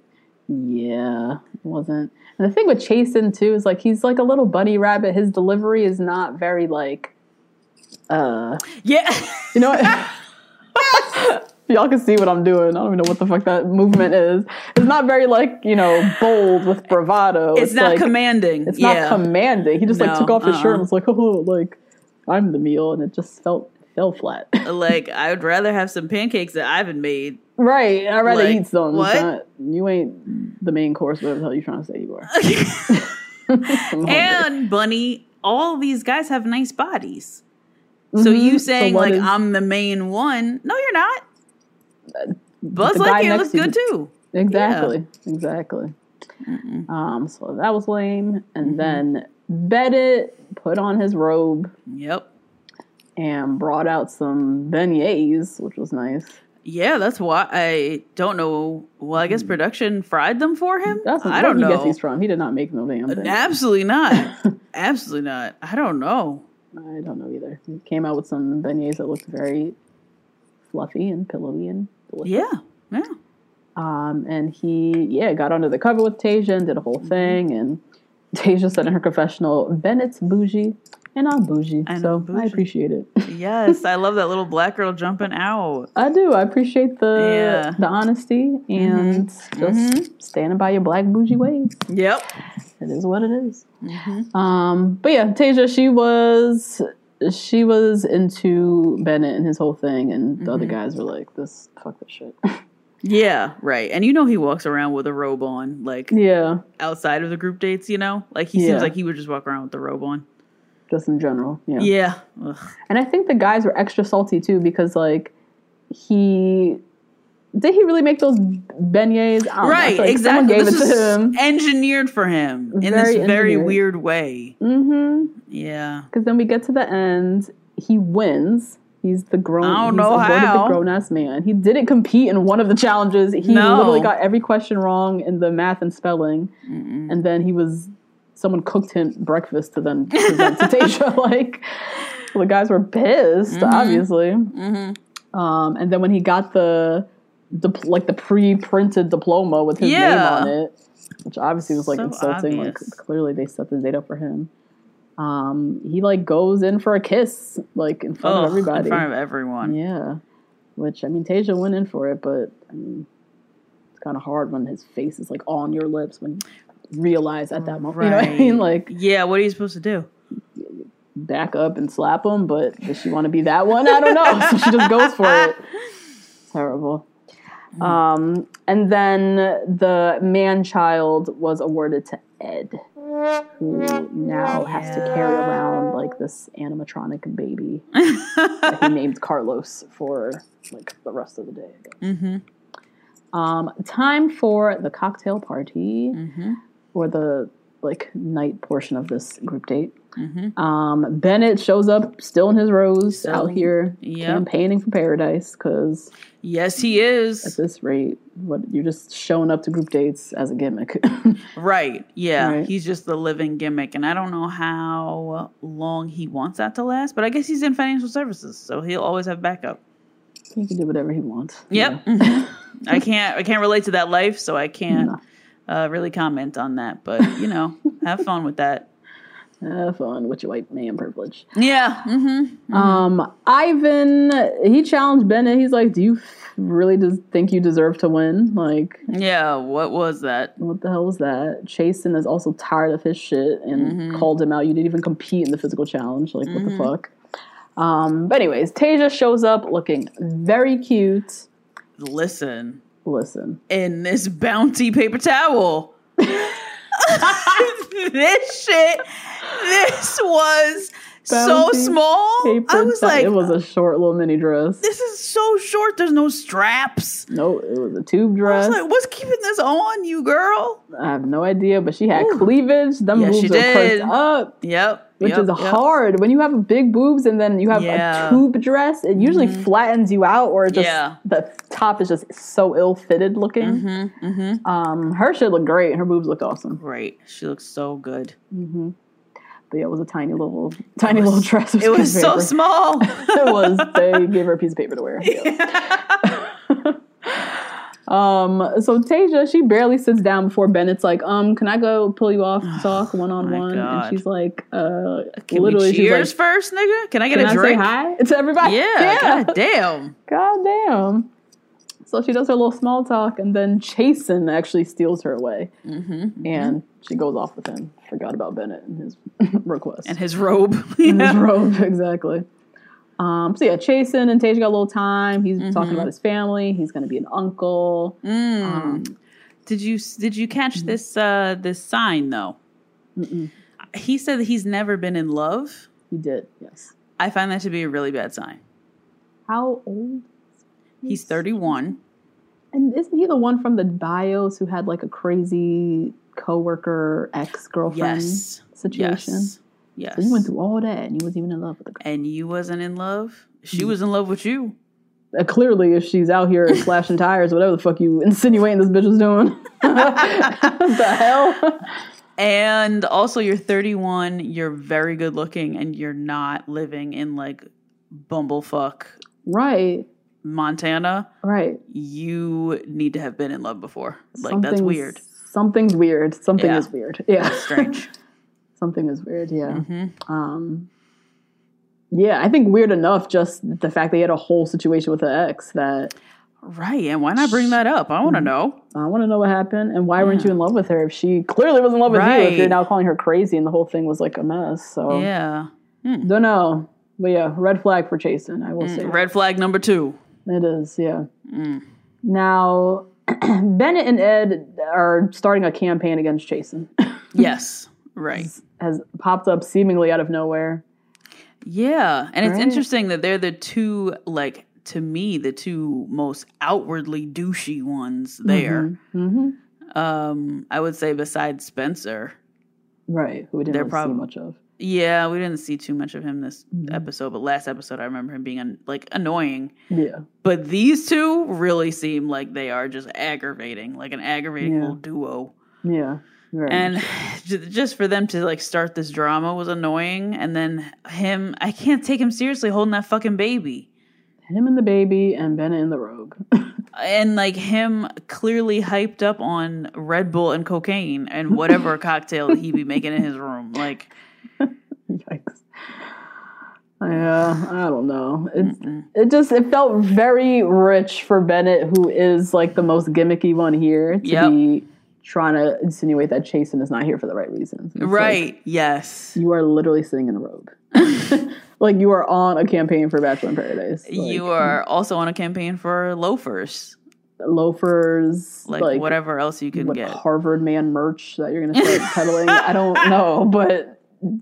Yeah, it wasn't. And the thing with Chasen too is like he's like a little bunny rabbit. His delivery is not very like uh Yeah. you know what? (laughs) Y'all can see what I'm doing. I don't even know what the fuck that movement is. It's not very like, you know, bold with bravado. it's, not like, commanding. It's yeah. not commanding. He just like took off his shirt uh-uh. and was like, oh like I'm the meal and it just felt fell flat. (laughs) like I would rather have some pancakes that Ivan made. right. I'd rather Like, eat some. What? not- you ain't the main course, whatever the hell you trying to say you are. (laughs) (laughs) And Bunny, all these guys have nice bodies. So Mhm. you saying what like is- I'm the main one? No, you're not. Buzz the Lightyear looks you- good too. Exactly. Exactly. Um, so that was lame. And then Bennett put on his robe Yep. And brought out some beignets, which was nice. Yeah, that's why I don't know. Well, I guess production fried them for him. That's I don't know. he gets these from. He did not make no damn thing. Absolutely not. (laughs) Absolutely not. I don't know. I don't know either. He came out with some beignets that looked very fluffy and pillowy and delicious. Yeah. Yeah. Um, and he, yeah, got under the cover with Tayshia and did a whole Mm-hmm. thing. And (laughs) Tayshia said in her confessional, Bennett's bougie and I'm bougie. And so I'm bougie. I appreciate it. Yes, I love that (laughs) little black girl jumping out. I do. I appreciate the Yeah. the honesty and mm-hmm. just mm-hmm. standing by your black bougie ways. Yep. It is what it is. Mm-hmm. Um, but yeah, Tayshia, she was she was into Bennett and his whole thing, and the other guys were like, "This fuck this shit." (laughs) Yeah, right. And you know he walks around with a robe on, like yeah, outside of the group dates, you know? Like he Yeah. seems like he would just walk around with the robe on. Just in general. Yeah. Yeah. Ugh. and I think the guys were extra salty too because like he did he really make those beignets? I don't know. I Right, like exactly. Gave this it to is him. engineered for him in Very this very weird way. Mm-hmm. Yeah. Because then we get to the end. He wins. He's the grown. I don't know how. grown ass man. He didn't compete in one of the challenges. He No. literally got every question wrong in the math and spelling, and then he was someone cooked him breakfast to then present to Tayshia. (laughs) Like the guys were pissed, Mm-hmm. obviously. Um, and then when he got the, dip- like the pre-printed diploma with his name on it, which obviously was like So insulting. obvious. Like clearly they set the date up for him. Um, he like goes in for a kiss, like in front Ugh, of everybody. in front of everyone. Yeah. Which I mean Tayshia went in for it, but I mean it's kinda hard when his face is like on your lips when realize at that moment. You know what I mean? Like yeah, what are you supposed to do? back up and slap him, but does she want to be that one? I don't know. so (laughs) she just goes for it. Terrible. Um, and then the man child was awarded to Ed, who now has to carry around like this animatronic baby (laughs) that he named Carlos for like the rest of the day. Mm-hmm. Um, time for the cocktail party or the like night portion of this group date. Um, Bennett shows up still in his rose out here yep. campaigning for paradise because Yes, he is. at this rate, what you're just showing up to group dates as a gimmick. (laughs) Right. Yeah. Right. He's just the living gimmick. And I don't know how long he wants that to last, but I guess he's in financial services, so he'll always have backup. he can do whatever he wants. Yep. Mhm. (laughs) I can't I can't relate to that life, so I can't uh, really comment on that. But you know, (laughs) have fun with that. Have fun with your white man privilege. Yeah. hmm Um, Ivan, he challenged Bennett. He's like, "Do you really des- think you deserve to win? Like, Yeah. What was that? what the hell was that?" Chasen is also tired of his shit and called him out. You didn't even compete in the physical challenge. Like, what the fuck? Um, but anyways, Tayshia shows up looking very cute. Listen, Listen, in this bounty paper towel. (laughs) (laughs) this shit, this was so small. I was like, it was a short little mini dress. this is so short. There's no straps. No, it was a tube I dress. was like, what's keeping this on you, girl? I have no idea, but she had cleavage. Them Yes, boobs she are perked up. Yep. which yep, is yep. hard when you have big boobs and then you have Yeah. a tube dress. It usually flattens you out, or just Yeah. the top is just so ill fitted looking. Mm-hmm, Um, her shit looked great. Her boobs looked awesome, Great, She looks so good. But yeah, it was a tiny little, tiny little dress. It (laughs) was so paper. small. (laughs) it was. They gave her a piece of paper to wear. Yeah. (laughs) um. So Tayshia, she barely sits down before Bennett's like, um, can I go pull you off (sighs) to talk one on one? And she's like, uh, Can literally, we she's cheers like, first, nigga? Can I get can a I drink? say hi to everybody? Yeah. God damn. God damn. So she does her little small talk, and then Chasen actually steals her away, Mm-hmm, and she goes off with him. Forgot about Bennett and his (laughs) request And his robe. (laughs) in his robe, (laughs) exactly. Um, so yeah, Chasen and Tage got a little time. He's Mm-hmm. talking about his family. He's going to be an uncle. Mm. Um, Did you did you catch Mm-hmm. this uh this sign though? He said that he's never been in love. he did, yes. I find that to be a really bad sign. How old? He's 31. And isn't he the one from the bios who had like a crazy coworker ex girlfriend Yes. situation? Yes. Yes. So you went through all that, and you wasn't even in love with the girl. and you wasn't in love. She Mm-hmm. was in love with you. Uh, clearly, if she's out here (laughs) slashing tires, whatever the fuck you insinuating this bitch is doing, (laughs) what the hell? And also you're 31, you're very good looking and you're not living in like bumblefuck Right, Montana. right. You need to have been in love before. Like that's weird. Something's weird. Something Yeah. is weird. (laughs) Yeah, Strange. (laughs) something is weird. Yeah. Mm-hmm. Um. Yeah, I think weird enough just the fact that he had a whole situation with the ex that right. And why not bring that up? I want to Mm-hmm. know. I want to know what happened and why weren't you in love with her if she clearly was in love with you if you're now calling her crazy and the whole thing was like a mess. So Yeah. don't know, but yeah, red flag for Jason. I will say Red flag number two. It is, yeah. Mm. Now, (clears throat) Bennett and Ed are starting a campaign against Jason. (laughs) Yes. Right. Has popped up seemingly out of nowhere. Yeah. And it's interesting that they're the two, like, to me, the two most outwardly douchey ones there. Mm-hmm. Um, I would say besides Spencer. Right, who we didn't really prob- see much of. Yeah, we didn't see too much of him this Mm-hmm. episode, but last episode I remember him being an, like annoying. Yeah. But these two really seem like they are just aggravating, like an aggravating Yeah. little duo. Yeah. Very And (sighs) just for them to like start this drama was annoying. And then him, I can't take him seriously holding that fucking baby. him and the baby and Bennett and the rogue. (laughs) And like him clearly hyped up on Red Bull and cocaine and whatever (laughs) cocktail he'd be making in his room. Like. Yeah, I don't know. It it just it felt very rich for Bennett, who is like the most gimmicky one here, to Yep. be trying to insinuate that Chasen is not here for the right reasons. It's like, right. yes. you are literally sitting in a robe. (laughs) (laughs) like you are on a campaign for Bachelor in Paradise. Like, you are also on a campaign for loafers, loafers, like, whatever else you can what get. Harvard man merch that you're gonna start peddling. (laughs) I don't know, but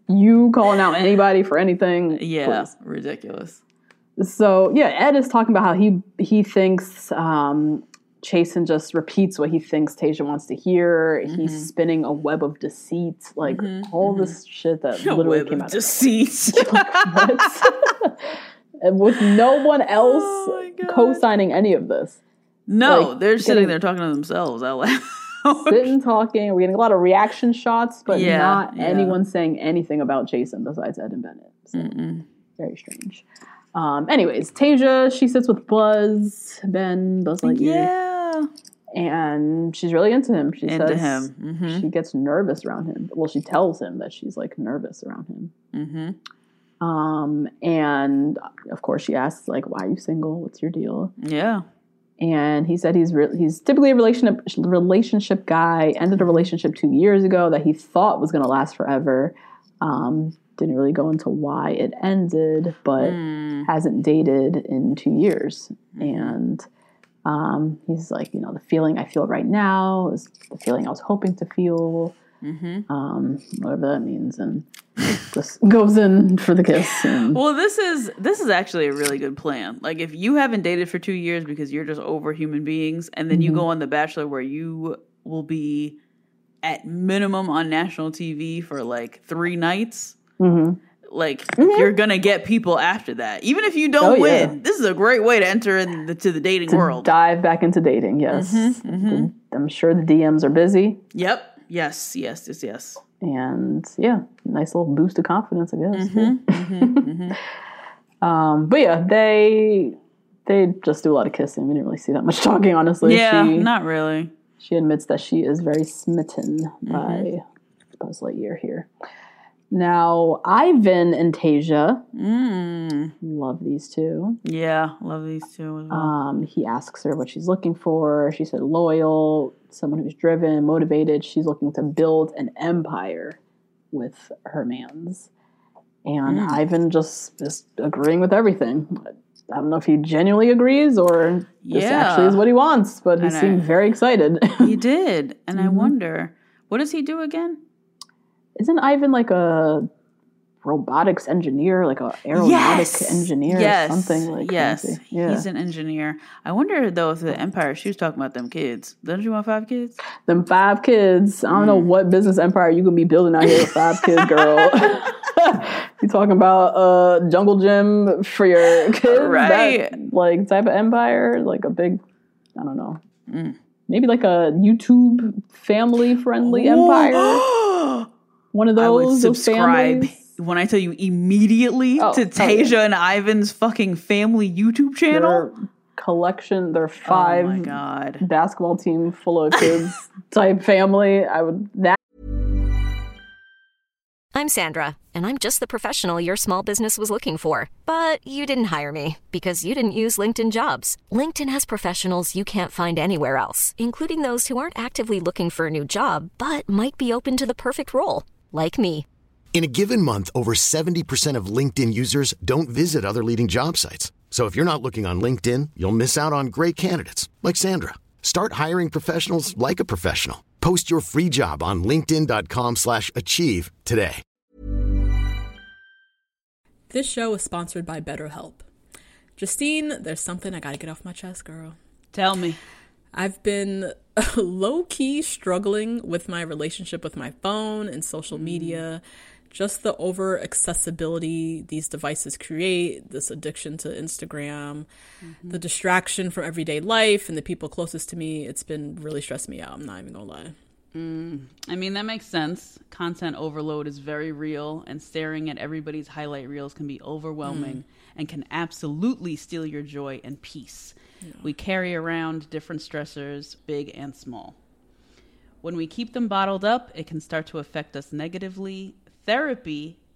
you calling out anybody for anything? Yeah, please. ridiculous. So yeah, Ed is talking about how he he thinks um, Chasen just repeats what he thinks Tayshia wants to hear. Mm-hmm. He's spinning a web of deceit, like all this shit that (laughs) literally Web came out of deceit. And (laughs) (laughs) with no one else Oh co-signing any of this. no, Like, they're sitting getting- there talking to themselves out loud. Sitting talking, we're getting a lot of reaction shots, but Yeah, not yeah. anyone saying anything about Jason besides Ed and Bennett. So, very strange. Um, anyways, Tayshia, she sits with Buzz, Ben, Buzz Lightyear, yeah, and she's really into him. She into says him. hmm she gets nervous around him. Well, she tells him that she's like nervous around him. hmm Um, and of course, she asks like, "Why are you single? What's your deal?" Yeah. And he said he's re- he's typically a relationship relationship guy. Ended a relationship two years ago that he thought was going to last forever. Um, didn't really go into why it ended, but Mm. hasn't dated in two years. And um, he's like, you know, the feeling I feel right now is the feeling I was hoping to feel. Mm-hmm. Um, whatever that means, and just goes in for the kiss. And, Well, this is this is actually a really good plan. Like if you haven't dated for two years because you're just over human beings, and then you Mm-hmm. go on The Bachelor where you will be at minimum on national TV for like three nights. Mhm. Like you're gonna get people after that, even if you don't Oh, yeah. win. This is a great way to enter into the dating to world. dive back into dating. Yes, Mm-hmm, The- I'm sure the DMs are busy, Yep. Yes. Yes. Yes. Yes. and yeah, nice little boost of confidence, I guess. Mm-hmm, (laughs) um, but yeah, they they just do a lot of kissing. We didn't really see that much (laughs) talking, honestly. Yeah. she, Not really. she admits that she is very smitten Mm-hmm. by Buzz Lightyear here. Now, Ivan and Tayshia Mm. love these two. Yeah. Love these two well. Um, he asks her what she's looking for. She said loyal, someone who's driven, motivated. She's looking to build an empire with her man's. And Hmm. Ivan just is agreeing with everything. I don't know if he genuinely agrees or this Yeah. actually is what he wants, but he And I- seemed very excited. he did, and (laughs) Mm-hmm. I wonder what does he do again? Isn't Ivan like a robotics engineer, like a aeronautic engineer yes. or something like yes. Yeah. he's an engineer. I wonder though if the Empire. She was talking about them kids. Don't you want five kids? them five kids. I don't Mm. know what business empire you gonna be building out here with five kids, girl. (laughs) (laughs) you talking about uh jungle gym for your kids? Right. That, like type of empire, like a big, I don't know. Mm. Maybe like a YouTube family friendly empire. (gasps) (gasps) (gasps) One of I would those, those subscribe families. when I tell you immediately Oh, to oh, Tayshia yeah. and Ivan's fucking family YouTube channel. Their collection, their five oh my god. basketball team full of kids (laughs) type family. I would that I'm Sandra, and I'm just the professional your small business was looking for. But you didn't hire me because you didn't use LinkedIn jobs. LinkedIn has professionals you can't find anywhere else, including those who aren't actively looking for a new job but might be open to the perfect role, like me. In a given month, over 70% of LinkedIn users don't visit other leading job sites. So if you're not looking on LinkedIn, you'll miss out on great candidates like Sandra. Start hiring professionals like a professional. Post your free job on linkedin.com/achieve today. This show is sponsored by BetterHelp. Justine, there's something I gotta get off my chest, girl. Tell me. I've been (laughs) low key struggling with my relationship with my phone and social mm. media, just the over accessibility these devices create, this addiction to Instagram, mm-hmm. the distraction from everyday life and the people closest to me, it's been really stressed me out. I'm not even gonna lie. Mm. I mean, that makes sense. Content overload is very real, and staring at everybody's highlight reels can be overwhelming mm. and can absolutely steal your joy and peace. We carry around different stressors, big and small. When we keep them bottled up, it can start to affect us negatively. Therapy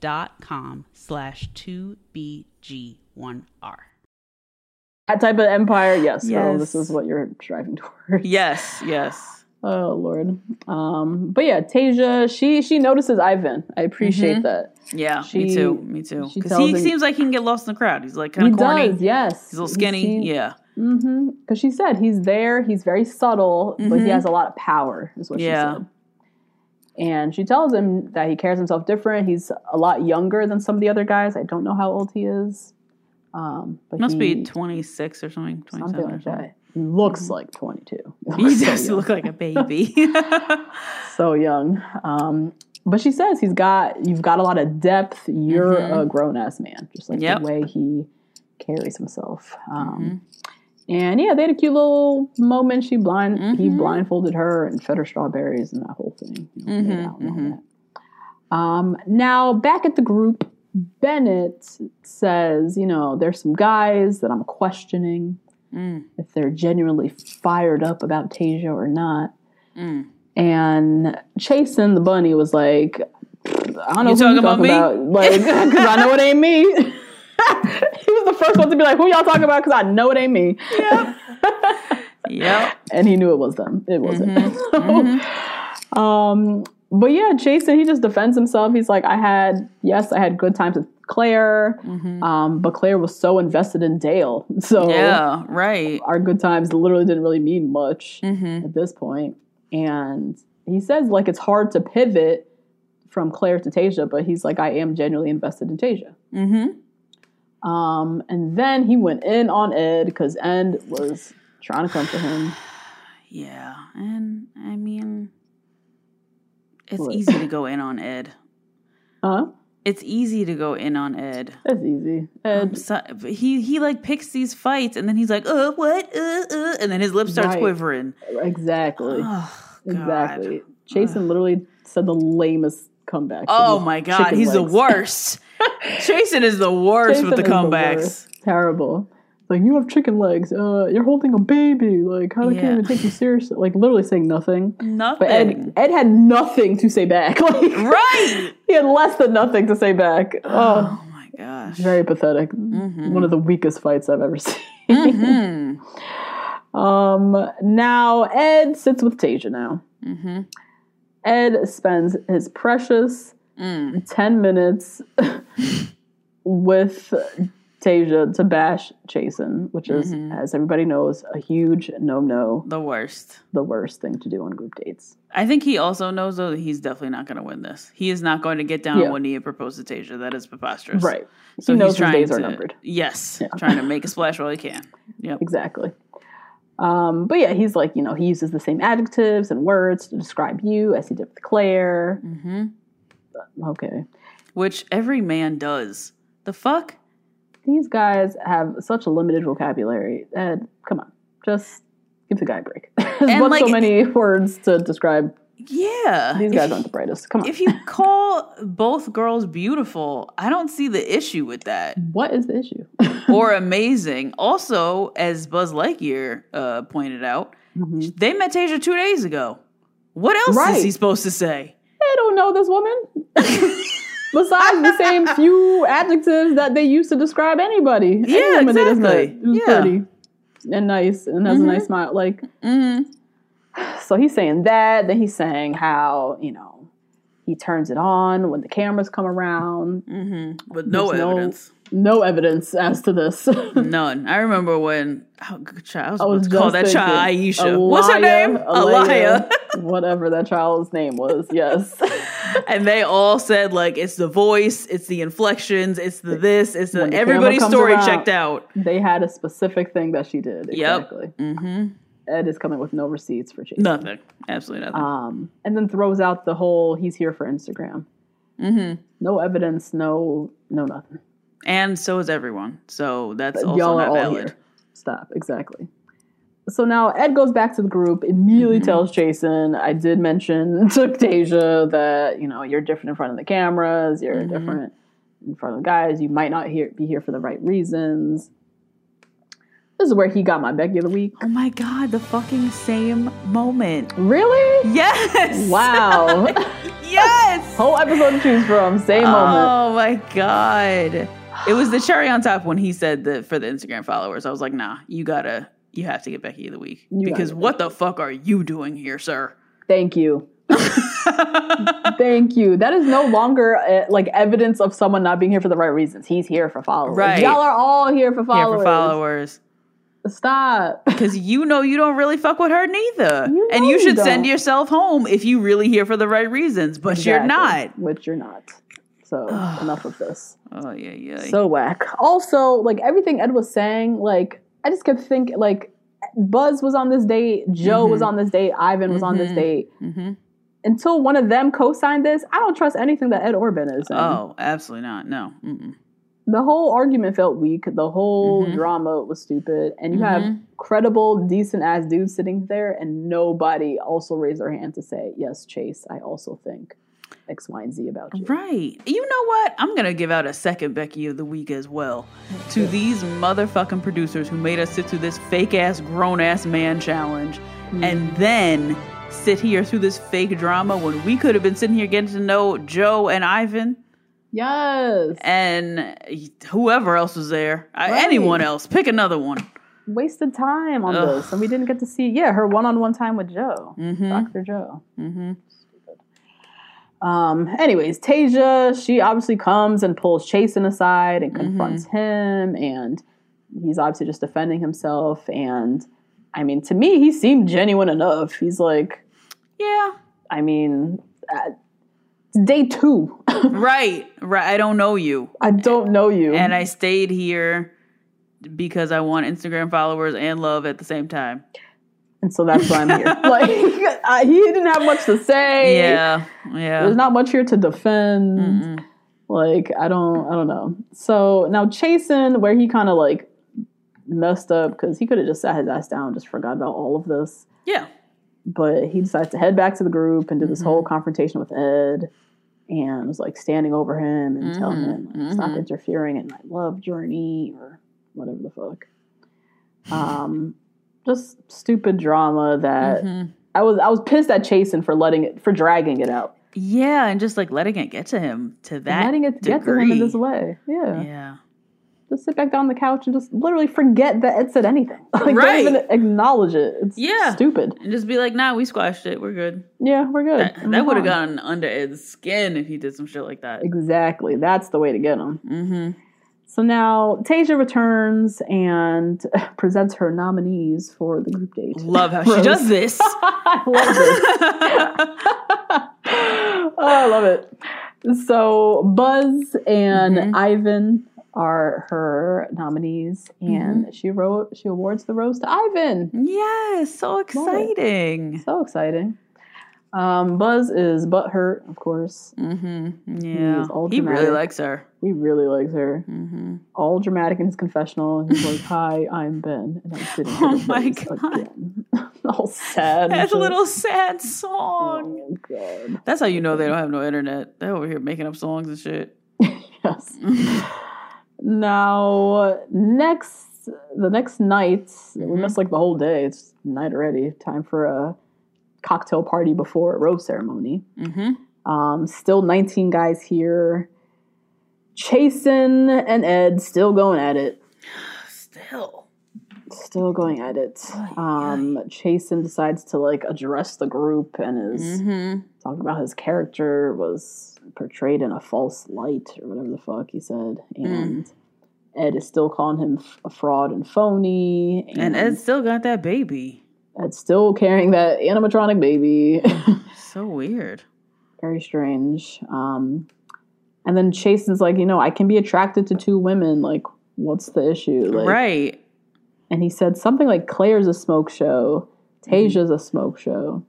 dot com slash 2BG1R. That type of empire, yes. Yes. this is what you're striving (laughs) toward. Yes, yes. Oh Lord. Um, but yeah, Tayshia, she she notices Ivan. I appreciate that. Yeah, She- me too. Me too. Because he him- seems like he can get lost in the crowd. He's like kind of corny. does, yes. He's a little skinny. yeah. Mm-hmm. Because she said he's there, he's very subtle, but he has a lot of power, is what Mm-hmm. Yeah. she said. And she tells him that he carries himself different. He's a lot younger than some of the other guys. I don't know how old he is. Um, but Must he, be 26 or something. 27 something or like something. that. He looks like 22. (laughs) He looks does young. look like a baby. (laughs) (laughs) so young. Um, but she says he's got you've got a lot of depth. You're a grown ass man, just like Mm-hmm. Yep. Mm-hmm. the way he carries himself. Um, And yeah, they had a cute little moment. She blind he Mm-hmm. blindfolded her and fed her strawberries and that whole thing. You know, Mm-hmm, and that. Um, now back at the group, Bennett says, you know, there's some guys that I'm questioning Mm. if they're genuinely fired up about Tayshia or not. Mm. And Chasen the bunny was like, I don't know You who talking you about talking me? about, like, (laughs) because I know it ain't me. (laughs) he was the first one to be like, "Who y'all talking about?" Because I know it ain't me. (laughs) yep. and he knew it was them. It wasn't. Mm-hmm. (laughs) um, but yeah, Jason, he just defends himself. He's like, I had, yes, I had good times with Clare, um, but Clare was so invested in Dale. So Mm-hmm. Yeah, right. our good times literally didn't really mean much Mm-hmm. at this point. And he says, like, it's hard to pivot from Clare to Tayshia, but he's like, I am genuinely invested in Tayshia. Mm-hmm. Um, and then he went in on Ed because Ed was trying to come for him. (sighs) Yeah. And I mean, it's What? easy to go in on Ed. Huh? It's easy to go in on Ed. That's easy. Ed, so- he he like picks these fights and then he's like, uh, what, uh, uh, and then his lip starts Right. quivering. exactly. Oh, God. exactly. Jason literally said the lamest comeback. Oh my god, he's the (laughs) worst. Jason is the worst with the comebacks. worst. Terrible. Like you have chicken legs. Uh, you're holding a baby. Like how Yeah. can even take you seriously? Like literally saying nothing. Nothing. But Ed, Ed had nothing to say back. (laughs) Like right. he had less than nothing to say back. Oh, Oh my gosh. very pathetic. Mm-hmm. One of the weakest fights I've ever (laughs) seen. um, now Ed sits with Tayshia now. Mm-hmm. Ed spends his precious Mm. 10 minutes (laughs) with Tayshia to bash Jason, which is, Mm-hmm. as everybody knows, a huge no no, The worst. the worst thing to do on group dates. I think he also knows though that he's definitely not going to win this. He is not going to get down Yeah. on one knee and propose to Tayshia. That is preposterous. Right. So he knows he's his days to, are numbered. Yes, trying to make a splash while he can. Yep. Exactly. Um, but yeah, he's like, you know, he uses the same adjectives and words to describe you as he did with Clare. Mm-hmm. Okay. Which every man does. The fuck? These guys have such a limited vocabulary. Ed, come on. Just give the guy a break. (laughs) There's And, what's so many words to describe Yeah. These If guys you- aren't the brightest. Come on. If you call both girls beautiful, I don't see the issue with that. what is the issue? (laughs) or amazing. Also, as Buzz Lightyear uh, pointed out, they met Tayshia two days ago. What else Right. is he supposed to say? I don't know this woman. (laughs) Besides the same (laughs) few adjectives that they used to describe anybody. Any Yeah, woman that is exactly. that- who's Yeah. pretty and nice and has a nice smile. Like, hmm (sighs) so he's saying that. Then he's saying how you know he turns it on when the cameras come around. With no There's no- evidence. No evidence as to this. (laughs) None. I remember when oh, child, I was, I was about call that child Aisha. What's her name? Alayah. Alayah, (laughs) whatever that child's name was. (laughs) Yes. and they all said like it's the voice, it's the inflections, it's the this, it's the the everybody's story around. checked out. they had a specific thing that she did. Yep. Exactly. Mm-hmm. Ed is coming with no receipts for Chase. Nothing. Absolutely nothing. Um, and then throws out the whole he's here for Instagram. mm-hmm. No evidence, no no nothing. And so is everyone. So that's But also Y'all are not all valid. here. Stop. Exactly. So now Ed goes back to the group, immediately Mm-hmm. tells Jason, I did mention (laughs) to Tayshia that, you know, you're different in front of the cameras, you're Mm-hmm. different in front of the guys, you might not hear, be here for the right reasons. This is where he got my Becky of the week. Oh my god, the fucking same moment. Really? Yes. Wow. (laughs) yes. Whole episode to choose from, same moment. Oh my god. It was the cherry on top when he said that for the Instagram followers. I was like, nah, you gotta you have to get Becky of the week. You because what the fuck are you doing here, sir? Thank you. (laughs) Thank you. That is no longer uh, like evidence of someone not being here for the right reasons. He's here for followers. Right. Y'all are all here for Here followers. for followers. Stop. (laughs) Because you know you don't really fuck with her neither. You and know you you should don't. send yourself home if you really here for the right reasons. But you're not. Which you're not. So (sighs) enough of this. Oh yeah, yeah. So whack. Also, like everything Ed was saying, like I just kept thinking, like Buzz was on this date, Joe was Mm-hmm. on this date, Ivan was on this date. Until one of them co-signed this, I don't trust anything that Ed Orban is. saying. oh, absolutely not. No. Mm-mm. The whole argument felt weak. The whole Mm-hmm. drama was stupid. And you have credible, decent ass dudes sitting there, and nobody also raised their hand to say, Yes, Chase, I also think X, Y, and Z about you. Right. You know what? I'm going to give out a second Becky of the week as well to these motherfucking producers who made us sit through this fake ass, grown ass man challenge and then sit here through this fake drama when we could have been sitting here getting to know Joe and Ivan Yes. and whoever else was there. Right. Anyone else. Pick another one. Wasted time on Ugh. this. And we didn't get to see, yeah, her one on one time with Joe, Mm-hmm. Dr. Joe. Mm-hmm. Um, anyways, Tayshia, she obviously comes and pulls Chasen aside and confronts Mm-hmm. him, and he's obviously just defending himself. And I mean, to me, he seemed genuine enough. He's like, Yeah. I mean, uh, day two. (laughs) Right. Right. I don't know you. I don't know you. And I stayed here because I want Instagram followers and love at the same time. and so that's why I'm here. (laughs) like, (laughs) I, he didn't have much to say. Yeah. Yeah. There's not much here to defend. Like I don't, I don't know. So now Chasen, where he kind of like messed up because he could have just sat his ass down, and just forgot about all of this. yeah. But he decides to head back to the group and do this Mm-hmm. whole confrontation with Ed, and was like standing over him and telling Mm-hmm. him like, stop interfering in my love journey or whatever the fuck. Um, just stupid drama that Mm-hmm. I was I was pissed at Chasen for letting it for dragging it out. Yeah, and just like letting it get to him to that letting it degree. get to him in this way. Yeah. Yeah. Just sit back down on the couch and just literally forget that Ed said anything. (laughs) like Right. don't even acknowledge it. It's Yeah. stupid. And just be like, nah, we squashed it. We're good. Yeah, we're good. That, that would have gone under Ed's skin if he did some shit like that. Exactly. That's the way to get him. Mm-hmm. So now Tayshia returns and (laughs) presents her nominees for the group date. Love how she does this. (laughs) I love this. oh, I love it. So Buzz and Mm-hmm. Ivan are her nominees, and Mm-hmm. she wrote she awards the rose to Ivan. yes, so exciting. So exciting. Um, Buzz is butthurt, of course. Mm-hmm. Yeah. all He really likes her. He really likes her. Mm-hmm. All dramatic in his confessional. He's like, (laughs) "Hi, I'm Ben, and I'm sitting here Oh my God. again." (laughs) all sad. That's a little sad song. Oh god. That's how you know they (laughs) don't have no internet. They're over here making up songs and shit. Yes. Now, next the next night, Mm-hmm. we missed like the whole day. It's night already. Time for a cocktail party before a rose ceremony. Mm-hmm. Um, still 19 guys here. Chasen and Ed still going at it. Still. Still going at it. Um, Chasen decides to like address the group and is Mm-hmm. talking about his character was portrayed in a false light or whatever the fuck he said. Mm. And Ed is still calling him a fraud and phony. And Ed still got that baby. Ed's still carrying that animatronic baby. (laughs) So weird. Very strange. Um, and then Chasen's like, you know, I can be attracted to two women. Like, what's the issue? Like, right. And he said something like Clare's a smoke show, Mm-hmm. Tayshia's a smoke show,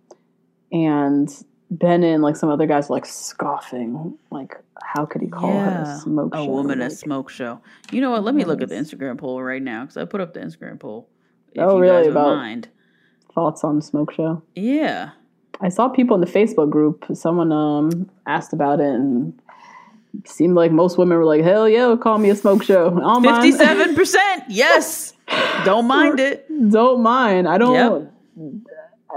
and Ben and like some other guys like scoffing. Like, how could he call her a smoke a show? woman a smoke show. You know what? Let me look at the Instagram poll right now because I put up the Instagram poll. If Oh, you really? Guys About- mind. Thoughts on smoke show? Yeah. I saw people in the Facebook group. Someone um asked about it and seemed like most women were like, "Hell yeah, call me a smoke show." I don't mind. Fifty-seven percent. Yes. (laughs) Don't mind it. don't mind. I don't.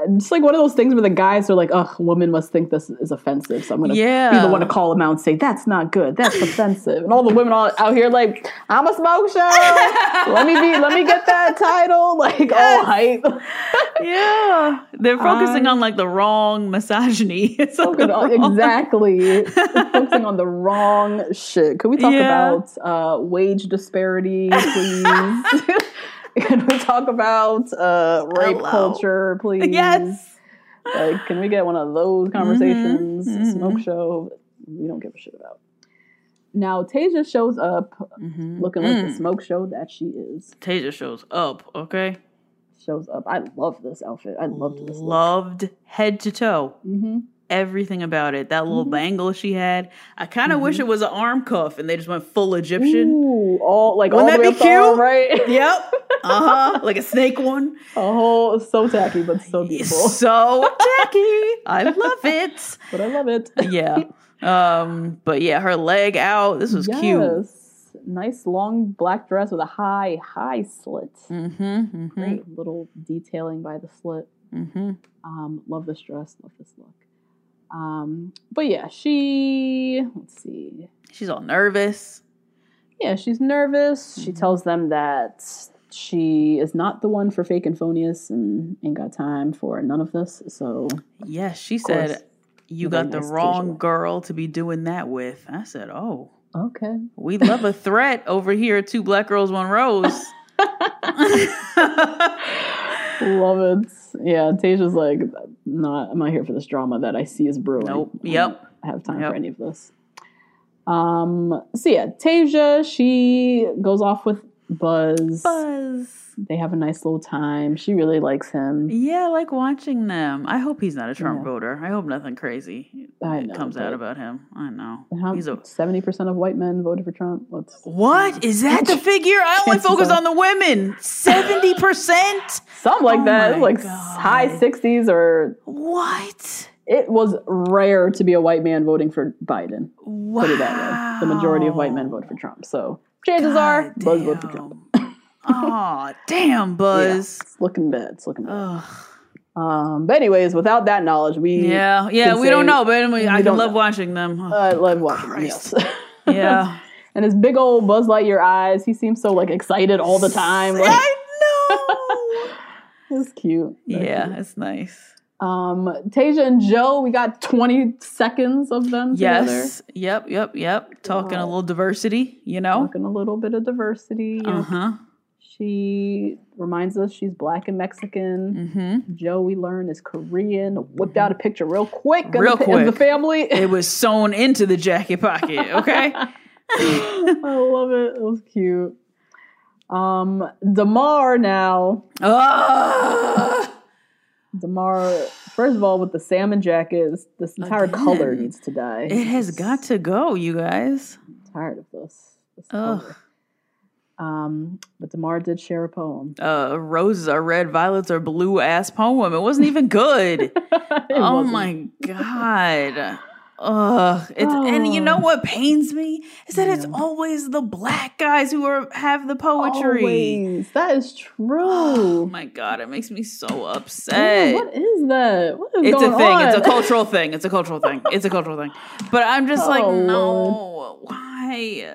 It's like one of those things where the guys are like, "Ugh, women must think this is offensive." So I'm gonna be the one to call them out and say, "That's not good. That's offensive." And all the women all out here like, "I'm a smoke show. let me be. Let me get that title." (laughs) Like all hype. (laughs) Yeah. They're focusing on like the wrong misogyny. (laughs) It's wrong- exactly. focusing on the wrong shit. Could we talk Yeah. about uh, wage disparity, please? (laughs) Can we talk about uh, rape Hello. culture, (laughs) please? Yes. Like, can we get one of those Mm-hmm. conversations? Smoke show, we don't give a shit about. Now, Tayshia shows up Mm-hmm. looking like Mm. the smoke show that she is. Tayshia shows up. Okay. Shows up. I love this outfit. I loved this. look. Loved head to toe. Mm-hmm. Everything about it. That little bangle she had. I kind of wish it was an arm cuff and they just went full Egyptian. Ooh, all like Wouldn't all that be the arm, cute? right? (laughs) Yep. Uh huh. like a snake one. Whole so tacky, but so beautiful. So tacky. (laughs) I love it. But I love it. Yeah. Um. But yeah, her leg out. This was cute. Nice long black dress with a high, high slit. Mm-hmm. Mm-hmm. Great little detailing by the slit. Mm-hmm. Um, love this dress. Love this look. Um, but yeah, she let's see. She's all nervous. Yeah, she's nervous. Mm-hmm. She tells them that she is not the one for fake and phonius and ain't got time for none of this. So Yes, she course. said you got the nice wrong visual. girl to be doing that with. I said, oh, okay. we love a (laughs) threat over here Two Black Girls, One Rose. (laughs) (laughs) Love it. Yeah, Tayshia's like, not. I'm not here for this drama that I see as brewing. Nope. Yep. I don't have time Yep. for any of this. Um. So yeah, Tayshia. She goes off with Buzz. Buzz. They have a nice little time. She really likes him. Yeah, I like watching them. I hope he's not a Trump Yeah. voter. I hope nothing crazy know, comes out about him. I know. How He's a seventy percent of white men voted for Trump. Let's what is that the (laughs) figure? I only focus on the women. Seventy percent. something like Oh that. Like God. high sixties or What? it was rare to be a white man voting for Biden. Wow. Put it that way. The majority of white men vote for Trump. So chances are God Buzz voted for Trump. Oh, damn, Buzz. It's looking bad. It's looking bad. Ugh. Um, but anyways, without that knowledge, we Yeah, yeah, we don't know, but anyway, I can love know. watching them. Oh, Uh, love watching them, yes. yeah. (laughs) and his big old Buzz Lightyear eyes. He seems so like excited all the time. Like, I know. (laughs) it's cute. Very yeah, cute. it's nice. Um, Tayshia and Joe. We got twenty seconds of them together. Yes. Yep, yep, yep. Talking a little diversity, you know? Talking a little bit of diversity. Uh huh. She reminds us she's black and Mexican. Mm-hmm. Joe, we learn, is Korean. Whipped out a picture real quick of Real the, of the family. It was sewn into the jacket pocket, okay? (laughs) I love it. It was cute. Um, Demar now. Ah! Demar, first of all, with the salmon jackets, this entire color needs to die. It has got to go, you guys. I'm tired of this. this Ugh. color. Um, but Demar did share a poem. Uh, roses are red, violets are blue ass poem. It wasn't even good. (laughs) Oh wasn't. my god. Ugh. It's and you know Oh. what pains me is that it's always the black guys who are have the poetry. Always. That is true. Oh my god, it makes me so Man, upset. what is that? What is it's a thing. on? It's a cultural thing. It's a cultural thing. It's a cultural thing. But I'm just like, (laughs) Oh, no, why?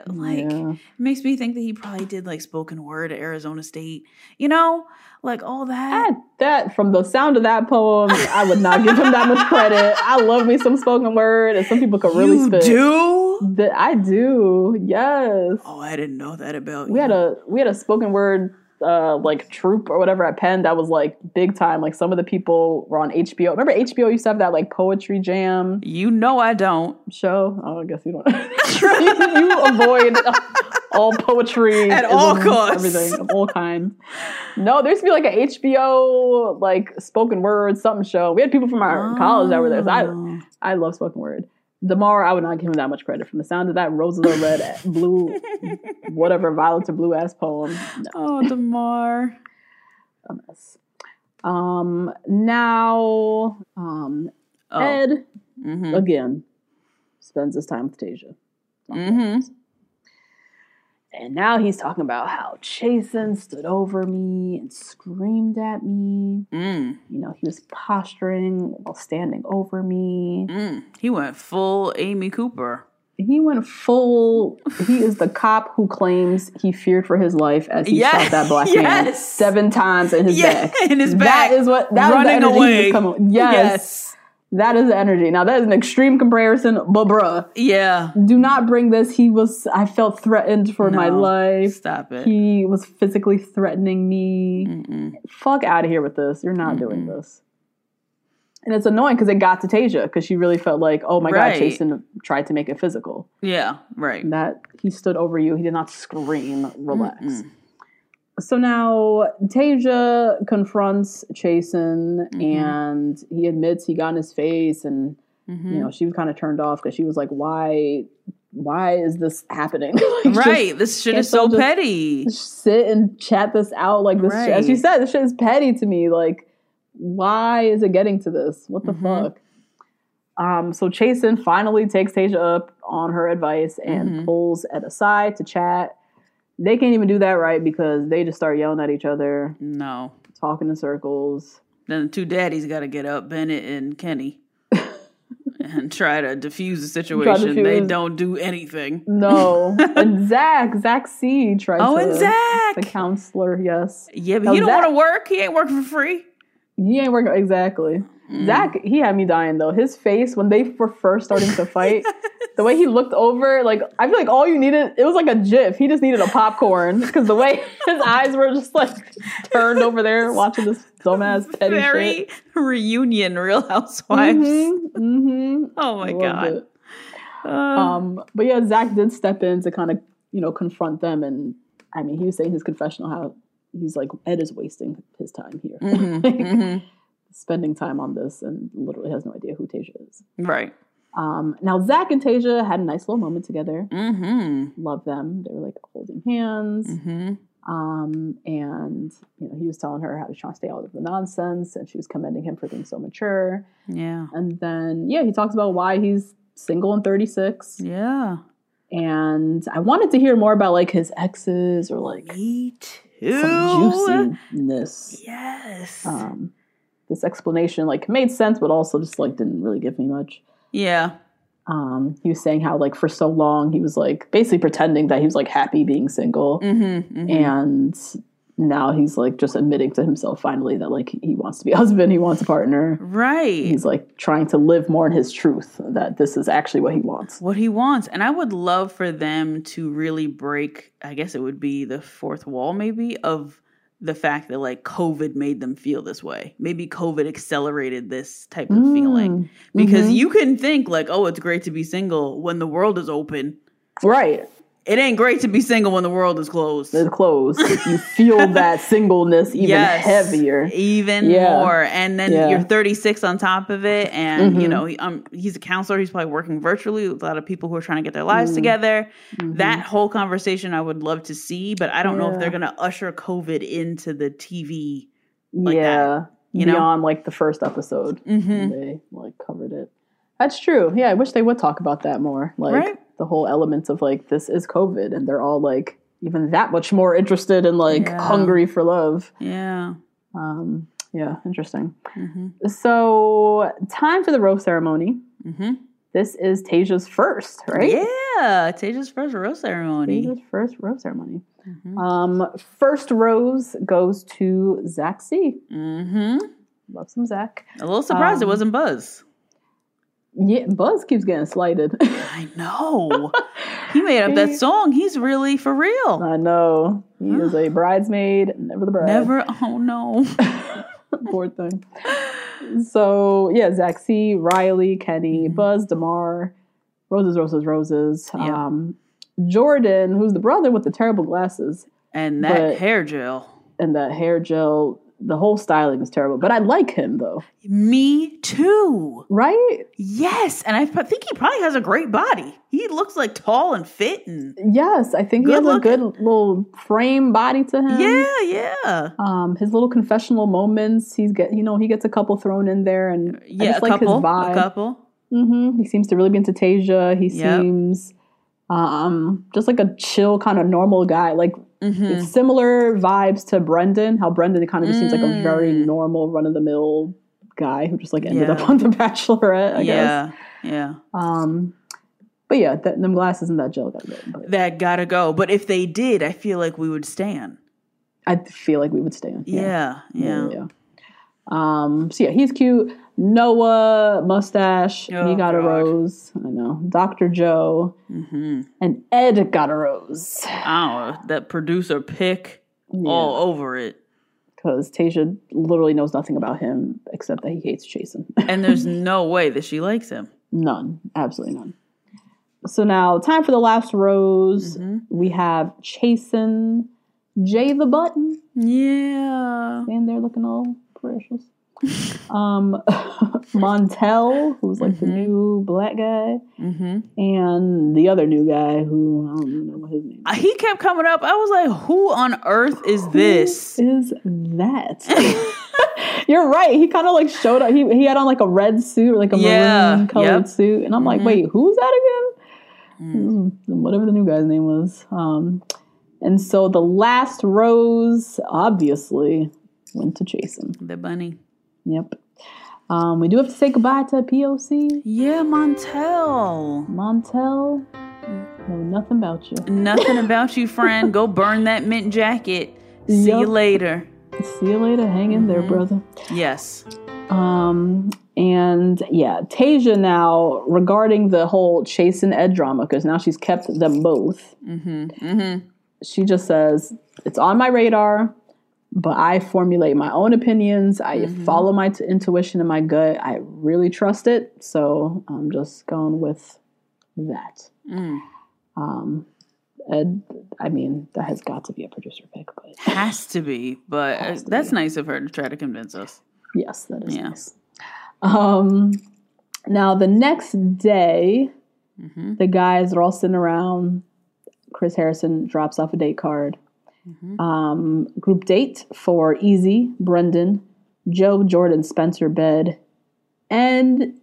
Like, Yeah. it makes me think that he probably did like spoken word at Arizona State. You know, like all that. that, that from the sound of that poem, I would not give him that much credit. I love me some spoken word, and some people could really you spit. do? That I do. Yes. Oh, I didn't know that about we you. had a we had a spoken word uh like troop or whatever at Penn that was like big time. Like some of the people were on HBO. Remember HBO used to have that like poetry jam You know I don't. show? Oh, I guess you don't. (laughs) you avoid all poetry (laughs) At all costs. everything of all kinds. No, there used to be like an HBO like spoken word something show. We had people from our college that were there. So Oh. I I love spoken word. Demar, I would not give him that much credit from the sound of that roses are red, (laughs) blue, whatever, violets or blue ass poem. No, Oh, Demar. a mess. Um, now, um, Oh. Ed Mm-hmm. again spends his time with Tayshia. Mm-hmm. And now he's talking about how Chasen stood over me and screamed at me. Mm. You know, he was posturing while standing over me. Mm. He went full Amy Cooper. He went full. He is the cop who claims he feared for his life as he Yes, shot that black man seven times in his Yeah, back. in his back, That is what that running away. Yes, Yes. That is the energy. Now that is an extreme comparison, but bruh, Yeah. do not bring this. He was. I felt threatened for my life. Stop it. He was physically threatening me. Mm-mm. Fuck out of here with this. You're not doing this. And it's annoying because it got to Tayshia because she really felt like, oh my Right. god, Chasen tried to make it physical. Yeah. Right. That he stood over you. He did not scream. Relax. So now Tayshia confronts Chasen Mm-hmm. and he admits he got in his face and Mm-hmm. you know she was kind of turned off because she was like, why, why is this happening? (laughs) Like, Right. This shit is so petty. sit and chat this out like this shit- as Right. said this shit is petty to me like why is it getting to this what the Mhm. fuck um so chasen finally takes Tayshia up on her advice and Mhm. pulls ed aside to chat they can't even do that right because they just start yelling at each other No. talking in circles Then the two daddies got to get up, Bennett and Kenny, (laughs) and try to defuse the situation. They don't do anything. no (laughs) and zach zach c tried Oh, to and Zach. the counselor yes Yeah, but Now he don't want to work. He ain't working for free. He ain't working exactly. Mm. Zach, he had me dying though. His face when they were first starting to fight, (laughs) the way he looked over, like I feel like all you needed, it was like a GIF. He just needed a popcorn because the way (laughs) his eyes were just like turned over there watching this dumbass (laughs) petty Very shit. reunion, Real Housewives. Mm-hmm, mm-hmm. Oh my god. Uh, Um, but yeah, Zach did step in to kind of you know confront them, and I mean he was saying his confessional how he's like Ed is wasting his time here, mhm, Like, (laughs) mhm. spending time on this, and literally has no idea who Tayshia is. Right. Um, now Zach and Tayshia had a nice little moment together. Mm-hmm. Love them. They were like holding hands. Mm-hmm. Um, and you know, he was telling her how to try to stay out of the nonsense, and she was commending him for being so mature. Yeah. And then yeah, he talks about why he's single and 36. Yeah. And I wanted to hear more about like his exes or like Me too. some juiciness. Yes. Um, this explanation like made sense, but also just like didn't really give me much. Yeah. um, he was saying how like for so long he was like basically pretending that he was like happy being single Mm-hmm. and now he's like just admitting to himself finally that like he wants to be a husband he wants a partner Right. he's like trying to live more in his truth that this is actually what he wants what he wants. And I would love for them to really break, I guess it would be the fourth wall, maybe, of the fact that like COVID made them feel this way. Maybe COVID accelerated this type of feeling. Because mhm. you can think like, oh, it's great to be single when the world is open. right it ain't great to be single when the world is closed. It's closed. you feel (laughs) that singleness even Yes. heavier. even Yeah. more and then Yeah. Mm-hmm. you're 36 on top of it and you know um, he's a counselor he's probably working virtually with a lot of people who are trying to get their Mm. lives together Mm-hmm. that whole conversation i would love to see but i don't know if they're going to usher covid into the tv like yeah. that, you know? Beyond like the first episode. Mhm. They like covered it. That's true. Yeah, I wish they would talk about that more. Like Right. The whole elements of like this is COVID and they're all like even that much more interested and like Yeah. hungry for love. yeah Um yeah, interesting. hmm So time for the rose ceremony. hmm This is Tayshia's first, right? yeah Tayshia's first rose ceremony Tayshia's first rose ceremony. Mhm. Um, first rose goes to Zach C. hmm Love some Zach. a little surprised it Um, wasn't buzz Yeah, Buzz keeps getting slighted. i know (laughs) he made up that song he's really for real I know. He is a bridesmaid, never the bride. never oh no (laughs) Poor thing. So yeah, Zach C, Riley, Mm-hmm. Kenny, Buzz, Demar, Roses, Roses, Roses. Yeah. Um, Jordan, who's the brother with the terrible glasses and that But- hair gel and the hair gel. The whole styling is terrible, but I like him though, Me too. right? Yes, and I think he probably has a great body. He looks like tall and fit, and Yes, I think he has looking. a good little frame body to him. yeah, yeah, Um, his little confessional moments, he's get you know he gets a couple thrown in there, and yeah. just A like couple, his vibe. a couple. Mm-hmm. He seems to really be into Tayshia. He Yep. seems um, just like a chill kind of normal guy. Like Mm-hmm. it's similar vibes to Brendan. How Brendan kind of just seems like a very Mm. normal, run of the mill guy who just like ended Yeah. up on The Bachelorette. I guess. Yeah, yeah. Um, but yeah, that, them glasses and that gel got good. But That gotta go. But if they did, I feel like we would stand. I feel like we would stand. Yeah, yeah. yeah. Um, so yeah, he's cute. Noah mustache, he Oh, got a rose. I know. Dr. Joe Mm-hmm. and Ed got a rose Oh, that producer pick all over it. because Tayshia literally knows nothing about him except that he hates Chasen. (laughs) And there's no way that she likes him. none, absolutely none. So now, time for the last rose. Mm-hmm. We have Chasen, Jay the Button, Yeah. and they're looking all precious. (laughs) um, (laughs) Montel, who's like the new black guy, Mm-hmm. and the other new guy who I don't even know what his name is. He kept coming up. I was like, who on earth is this? Is that? (laughs) You're right. He kind of like showed up. He, he had on like a red suit, like a Yeah, maroon colored yep. Mm-hmm. suit, and I'm like, wait, who's that again? Mm. Whatever the new guy's name was. Um, and so the last rose, obviously, went to Chasen. The bunny. Yep. Um, we do have to say goodbye to POC. Yeah, Montel. Montel, know nothing about you. Nothing (laughs) about you, friend. Go burn that mint jacket. See you later. See you later. Hang in there, brother. Yes. Um, and yeah, Tayshia now regarding the whole Chasen Ed drama because now she's kept them both. Mm-hmm. Mm-hmm. She just says it's on my radar, but I formulate my own opinions. I follow my t- intuition and my gut. I really trust it, so I'm just going with that. Mm. Um, Ed, I mean, that has got to be a producer pick, but Has to be, but uh, to that's be. nice of her to try to convince us. Yes, that is Yeah. nice. Um, now the next day, Mm-hmm. the guys are all sitting around. Chris Harrison drops off a date card. Mm-hmm. Um, group date for Easy, Brendan, Joe, Jordan, Spencer, Ben, and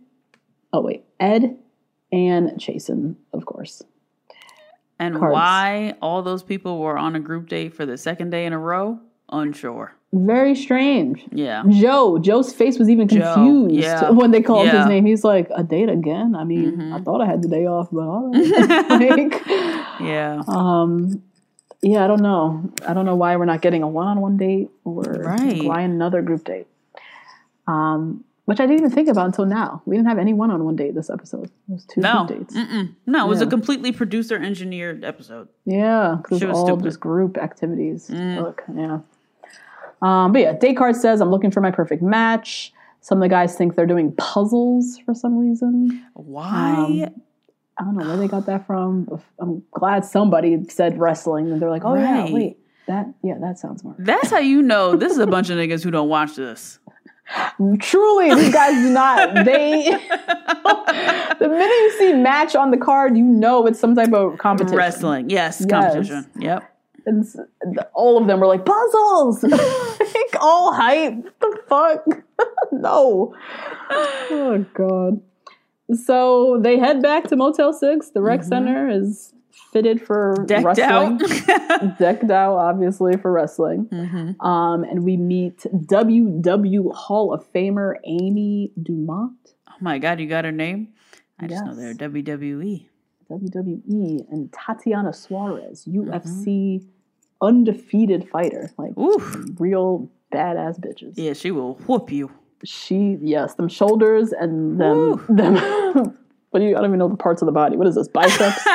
oh wait, Ed and Chasen, of course. And Cards. why all those people were on a group date for the second day in a row? Unsure. Very strange. Yeah. Joe, Joe's face was even confused yeah. (laughs) when they called Yeah. his name. He's like, a date again? I mean, Mm-hmm. I thought I had the day off, but all (laughs) right. (laughs) like, Yeah. um, yeah, I don't know. I don't know why we're not getting a one-on-one date or Right. why another group date. Um, which I didn't even think about until now. We didn't have any one-on-one date this episode. It was two No. group dates. Mm-mm. No, it was a completely producer engineered episode. Yeah, because She was all stupid. Mm. just group activities. Look, yeah. Um, but yeah, date card says I'm looking for my perfect match. Some of the guys think they're doing puzzles for some reason. Why? I don't know where they got that from. I'm glad somebody said wrestling, and they're like, "Oh Right. yeah, wait, that yeah, that sounds more." That's how you know this is a bunch of niggas who don't watch this. (laughs) Truly, these guys do not. They (laughs) the minute you see match on the card, you know it's some type of competition. Wrestling, yes, competition. Yep. And all of them were like puzzles, (laughs) like all hype. What the fuck? no. Oh god. So they head back to Motel Six. The rec center is fitted for Mm-hmm. Decked wrestling. out. (laughs) Decked out, obviously, for wrestling. Mhm. Um, and we meet WW Hall of Famer Amy Dumas. Oh my god, you got her name? I just know Yes. they're. WWE. WWE and Tatiana Suarez, UFC undefeated fighter, like Oof. real badass bitches. Yeah, she will whoop you. She, yes, them shoulders and them, Woo. (laughs) them. what do you? I don't even know the parts of the body. What is this? Biceps. (laughs)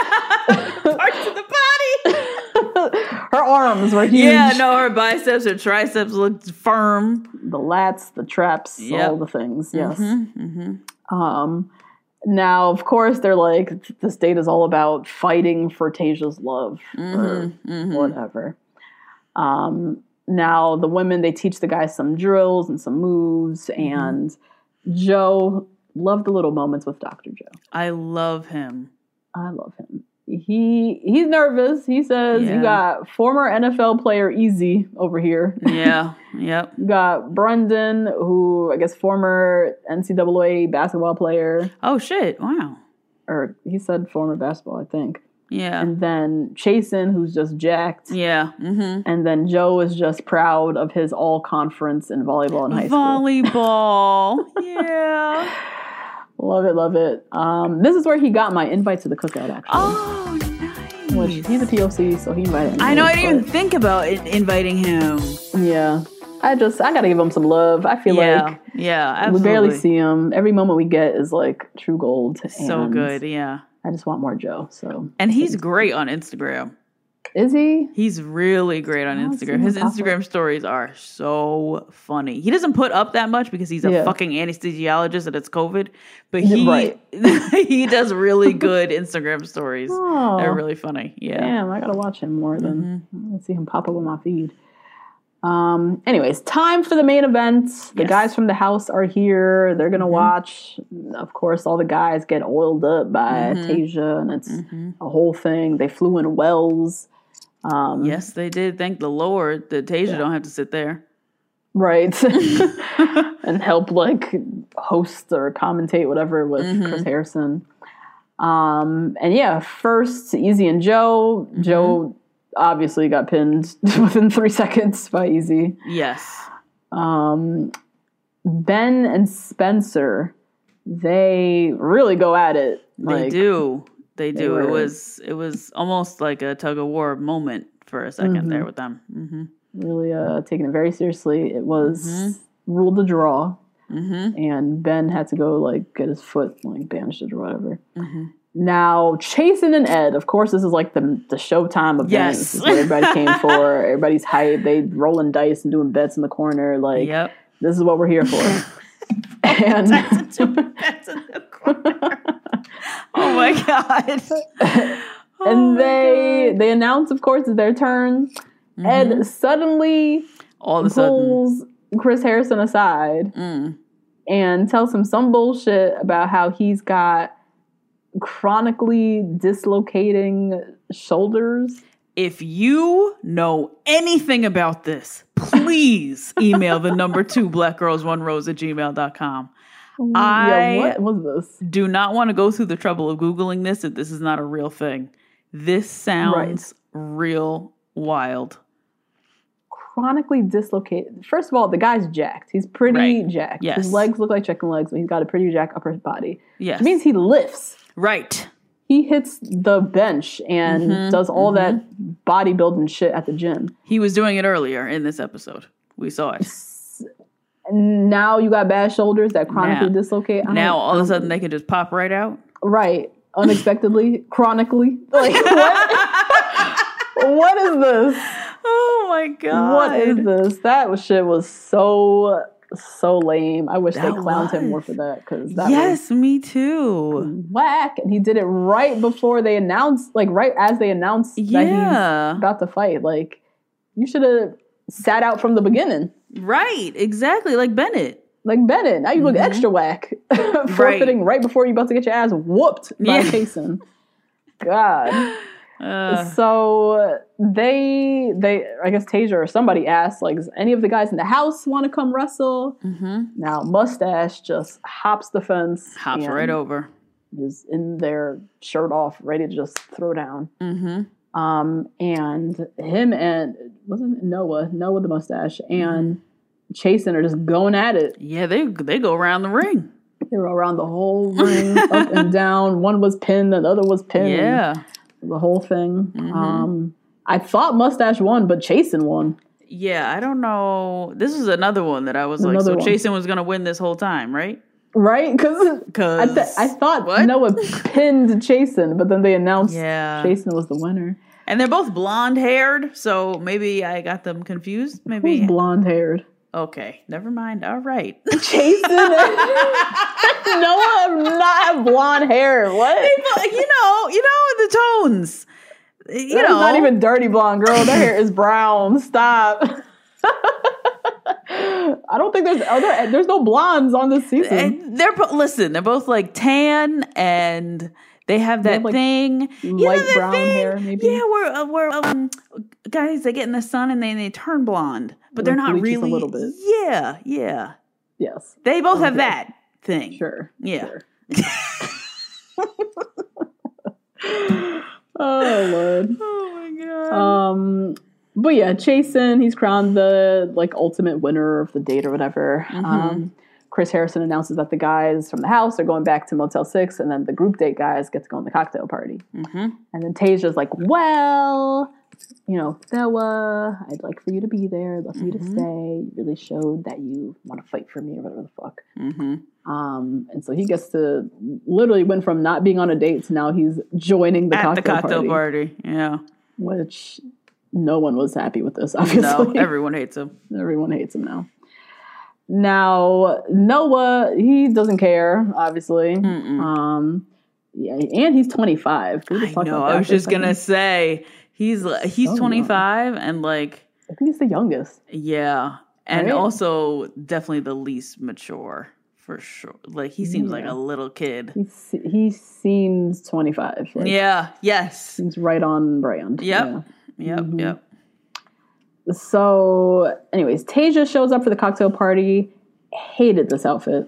Parts of the body. (laughs) her arms were huge. Yeah, no, her biceps, her triceps looked firm. the lats, the traps, Yep. all the things. Yes. Mm-hmm. Um, now, of course, they're like, this date is all about fighting for Tayshia's love or Mm-hmm. whatever. Um, now, the women, they teach the guys some drills and some moves. Mm-hmm. And Joe loved the little moments with Dr. Joe. I love him. I love him. He he's nervous. He says Yeah. you got former NFL player Easy over here. Yeah, (laughs) yep. You got Brendan, who I guess former NCAA basketball player, Oh shit! Wow. or he said former basketball, I think. Yeah, And then Chasen, who's just jacked. yeah. Mm-hmm. And then Joe is just proud of his all conference in volleyball in high school. Volleyball. (laughs) yeah. Love it, love it. Um, this is where he got my invite to the cookout, actually. Oh, Which nice. he's a POC, so he invited me. I know. I didn't even think about in- inviting him. Yeah. I just, I gotta give him some love. I feel Yeah, like yeah. we barely see him. Every moment we get is like true gold. So good. Yeah. I just want more Joe. So And he's great on Instagram. is he? He's really great on Instagram. His. Instagram stories are so funny. He doesn't put up that much because he's a Yeah. fucking anesthesiologist and it's COVID. But (laughs) he Right. (laughs) he does really (laughs) good Instagram stories. Oh. They're really funny. Yeah. Damn, I gotta watch him more than Mm-hmm. let's see him pop up on my feed. Um. Anyways, time for the main event. The Yes. Mm-hmm. guys from the house are here. They're gonna watch. Of course, all the guys get oiled up by Mm-hmm. Tayshia, and it's a whole thing. They flew in wells. Um, Yes, they did. Thank the Lord that Tayshia don't have to sit there. right (laughs) (laughs) and help like host or commentate whatever with Mm-hmm. chris harrison um and yeah first easy and joe Mm-hmm. joe obviously got pinned (laughs) within three seconds by easy Yes. um ben and spencer they really go at it They like do. They do. it were- was it was almost like a tug of war moment for a 2nd there with them. hmm really uh taking it very seriously it was Mm-hmm. ruled a draw and ben had to go like get his foot like bandaged or whatever Mm-hmm. Now Chasen and ed of course this is like the the showtime event Yes. this is what everybody came for (laughs) everybody's hype they rolling dice and doing bets in the corner like Yep. this is what we're here for (laughs) and in the corner. oh my god. (laughs) Oh and they God. they announce of course it's their turn Mm-hmm. ed suddenly all of a sudden pulls Chris Harrison aside Mm. and tells him some bullshit about how he's got chronically dislocating shoulders. if you know anything about this, please (laughs) email the number two black girls one rose at gmail.com. I yeah, what was this? do not want to go through the trouble of Googling this if this is not a real thing. This sounds real wild. Chronically dislocated. First of all, the guy's jacked. He's pretty Right. jacked. Yes. His legs look like chicken legs, but he's got a pretty jacked upper body. Yes. It means he lifts. Right. He hits the bench and Mm-hmm, does all that bodybuilding shit at the gym. He was doing it earlier in this episode. We saw it. Now you got bad shoulders that chronically Now- dislocate. I Now all of a sudden they can just pop right out. Right. Unexpectedly, (laughs) chronically. Like (laughs) what? what is this? Oh my god. What is this? That shit was so so lame. I wish they That clowned him more for that because that yes, me too. whack. And he did it right before they announced, like right as they announced that he's about to fight. Like you should have sat out from the beginning. Right, exactly, like Bennett. Like Bennett, now you look extra whack, (laughs) forfeiting right. before you're about to get your ass whooped by Yeah. God. (laughs) Uh, so they they I guess Tayshia or somebody asked like, does any of the guys in the house want to come wrestle? mhm. Now Mustache just hops the fence, Hops right over. is in their shirt off, ready to just throw down. Mm-hmm. Um, and him and wasn't it Noah, Noah the mustache, and Chasen are just going at it. Yeah, they they go around the ring. They were around the whole (laughs) ring, up and down. One was pinned, the other was pinned. Yeah, the whole thing. Mhm. Um, I thought Mustache won, but Chasen won. yeah. I don't know. This is another one that I was like, Another so one. Chasen was gonna win this whole time, right? Right? Because I, th- I thought What? Noah pinned Chasen, but then they announced Yeah. Chasen was the winner. and they're both blonde haired, so maybe I got them confused. Maybe blonde haired? okay, never mind. All right. (laughs) Chasen and (laughs) Noah not have blonde hair. What? But, you know, you know the tones. You That know, not even dirty blonde, girl. Their hair is brown. Stop. (laughs) I don't think there's other. There's no blondes on this season. And they're listen. They're both like tan, and they have that have, like, thing, you know light that brown thing? hair, maybe? Yeah, where uh, where um, guys they get in the sun and then they turn blonde, but they're not bleaches a really. little bit. Yeah, yeah. Yes, They both have that thing. sure. Yeah. sure. (laughs) (laughs) oh lord. (laughs) Oh my god. Um, but yeah, Chasen, he's crowned the like ultimate winner of the date or whatever. Mm-hmm. Um, Chris Harrison announces that the guys from the house are going back to Motel Six, and then the group date guys get to go on the cocktail party. Mhm. And then Tayshia's like, "Well, you know, Noah, I'd like for you to be there. I'd love for you Mm-hmm. to stay. You really showed that you want to fight for me, or whatever the fuck." hmm Um, and so he gets to literally went from not being on a date to now he's joining the At cocktail, the cocktail party, party. Yeah. which no one was happy with this. (laughs) Obviously, No, everyone hates him. everyone hates him now. Now Noah, he doesn't care, obviously. Mm-mm. Um, yeah, and he's 25. I know. I was just gonna say he's he's So young. 25 and like I think he's the youngest. yeah, and Right? also definitely the least mature for sure. Like he seems like a little kid. He he seems 25. Like, Yeah. Yes. seems right on brand. Yep. Yeah. Yep. Mm-hmm. Yep. So, anyways, Tayshia shows up for the cocktail party. Hated this outfit.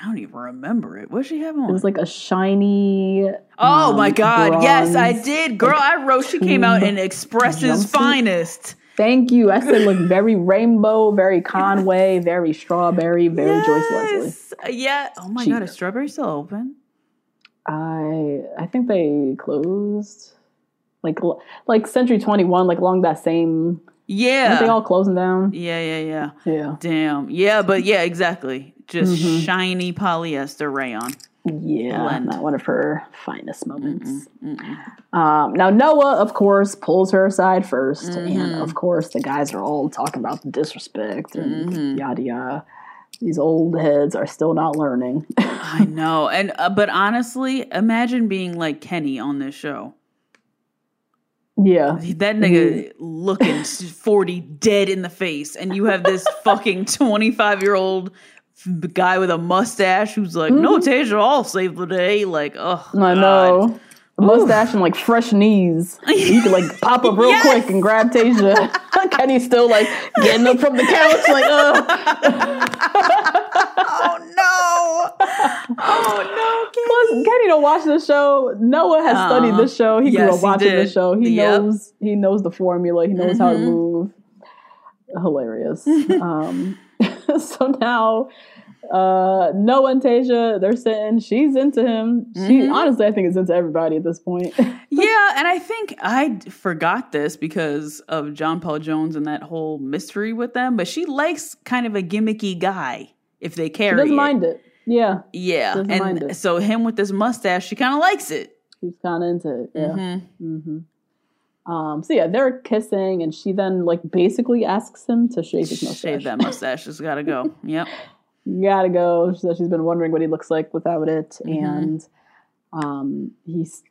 I don't even remember it. What she have on? It was like a shiny. oh um, my god! Yes, I did, girl. I wrote. She came out in (laughs) Express's jumpsuit. finest. Thank you. I said, look, (laughs) very rainbow, very Conway, very strawberry, very Joyce Leslie. Yes. Yeah. Oh my She- god! Is strawberry still open? I I think they closed, like like Century Twenty One, like along that same. Yeah. Aren't they all closing down? yeah. Yeah. Yeah. Yeah. Damn. Yeah, but yeah, exactly. Just Mm-hmm. shiny polyester rayon. Yeah, Blend. not one of her finest moments. Um, now Noah, of course, pulls her aside 1st Mm-hmm. and of course the guys are all talking about the disrespect and Mm-hmm. yada yada. These old heads are still not learning. (laughs) I know. And uh, but honestly, imagine being like Kenny on this show. yeah, That nigga looking (laughs) 40 dead in the face and you have this fucking 25 year old guy with a mustache who's like, "No, Tayshia, I'll save the day." Like, oh, Mm-hmm. I know. Mustache and like fresh knees. You can like pop up real (laughs) Yes! quick and grab Tayshia. (laughs) Kenny's still like getting up from the couch, like, uh. Oh no. Oh Plus, Kenny don't watch the show. Noah has studied the show. He grew up watching the show. He Yep. knows he knows the formula. He knows how to move. Hilarious. (laughs) um, (laughs) so now uh, Noah and Tayshia, they're sitting. She's into him. She honestly, I think, is into everybody at this point. (laughs) Yeah, and I think I forgot this because of John Paul Jones and that whole mystery with them, but she likes kind of a gimmicky guy if they she carry doesn't it. mind it. Yeah, Yeah, doesn't and so him with this mustache, she kind of likes it. she's kind of into it. Yeah. Mhm. Um, so yeah, they're kissing, and she then like basically asks him to shave his mustache. Shave that mustache. It's got to go. (laughs) Yep. Gotta go. She said she's been wondering what he looks like without it, Mm-hmm. and um, he's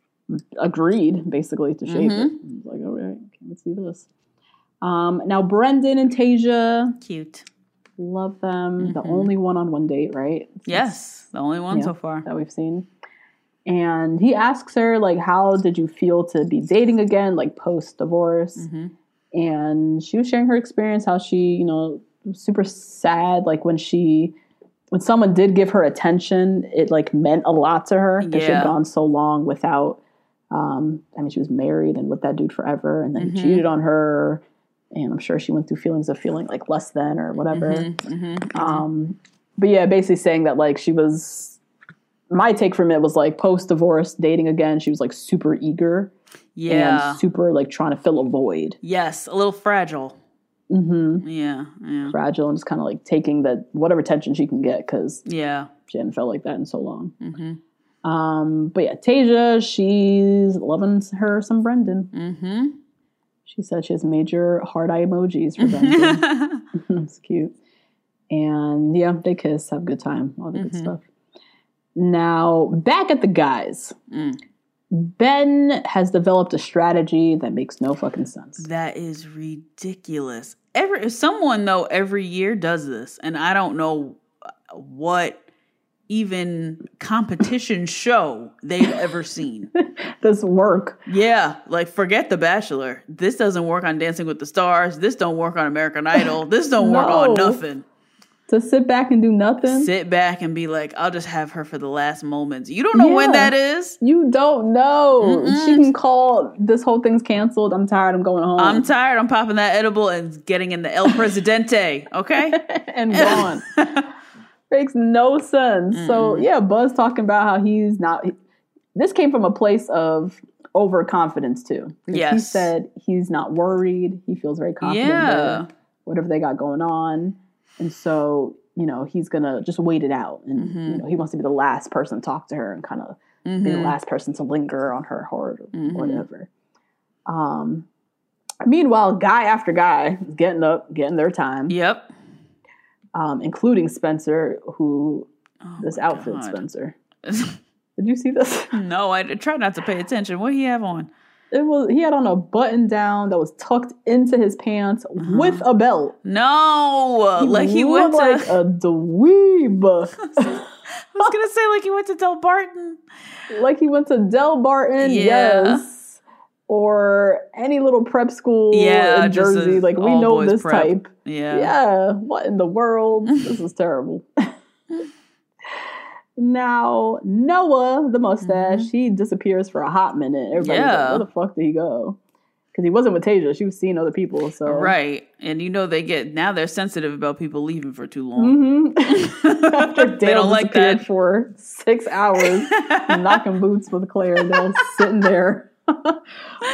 agreed basically to shave it. Mm-hmm. He's like, all right, can't see this. Um, now Brendan and Tayshia Cute. love them. The Mm-hmm. only one on one date, right? Yes. The only one Yeah. so far. that we've seen. And he asks her, like, how did you feel to be dating again, like post divorce? Mm-hmm. And she was sharing her experience, how she, you know, was super sad, like when she, when someone did give her attention, it like meant a lot to her because she had gone so long without. Um, I mean, she was married and with that dude forever, and then Mm-hmm. he cheated on her, and I'm sure she went through feelings of feeling like less than or whatever. Mm-hmm. Um, but yeah, basically saying that like she was. My take from it was like post divorce, dating again. She was like super eager Yeah. and super like trying to fill a void, yes. A little fragile. mm-hmm. Yeah. Yeah. fragile, and just kind of like taking the whatever attention she can get because Yeah. she hadn't felt like that in so long. Mm-hmm. Um, but yeah, Tayshia, she's loving her some Brendan. Mm-hmm. She said she has major heart eye emojis for Brendan. (laughs) (laughs) it's cute. And yeah, they kiss, have a good time, all the good stuff. Now, back at the guys. Mm. Ben has developed a strategy that makes no fucking sense. That is ridiculous. Every someone though every year does this, and I don't know what even competition (laughs) show they've ever seen. (laughs) This work. Yeah, like forget The Bachelor. This doesn't work on Dancing with the Stars. This don't work on American Idol. This don't work on nothing. To sit back and do nothing. Sit back and be like, I'll just have her for the last moments. You don't know when that is. You don't know. She can call this whole thing's canceled. I'm tired. I'm going home. I'm tired. I'm popping that edible and getting in the El Presidente. Okay. (laughs) and gone. (laughs) Makes no sense. So yeah, Buzz talking about how he's not. This came from a place of overconfidence too. 'Cause He said he's not worried. He feels very confident. Yeah. Whatever they got going on, and so you know he's gonna just wait it out, and Mm-hmm. you know he wants to be the last person to talk to her and kind of be the last person to linger on her heart or Mm-hmm. whatever. Um. Meanwhile, guy after guy is getting up, getting their time Yep. um, including Spencer, who this outfit Oh God. Spencer. (laughs) Did you see this? no, I try not to pay attention. What he have on? It was he had on a button down that was tucked into his pants with uh-huh. a belt. No, like he went to. like a dweeb, (laughs) I was gonna say like he went to Delbarton. like he went to Delbarton, Yeah. yes, or any little prep school Yeah, in Jersey. Like we know this prep. type. Yeah. Yeah, what in the world? this is terrible. (laughs) now, Noah, the mustache, he disappears for a hot minute. Everybody's Mm-hmm. Yeah. like, where the fuck did he go? Because he wasn't with Tayshia. She was seeing other people. So Right, and you know they get now they're sensitive about people leaving for too long. Mhm. (laughs) After They don't like that. for six hours, (laughs) knocking boots with Clare, they're sitting there (laughs)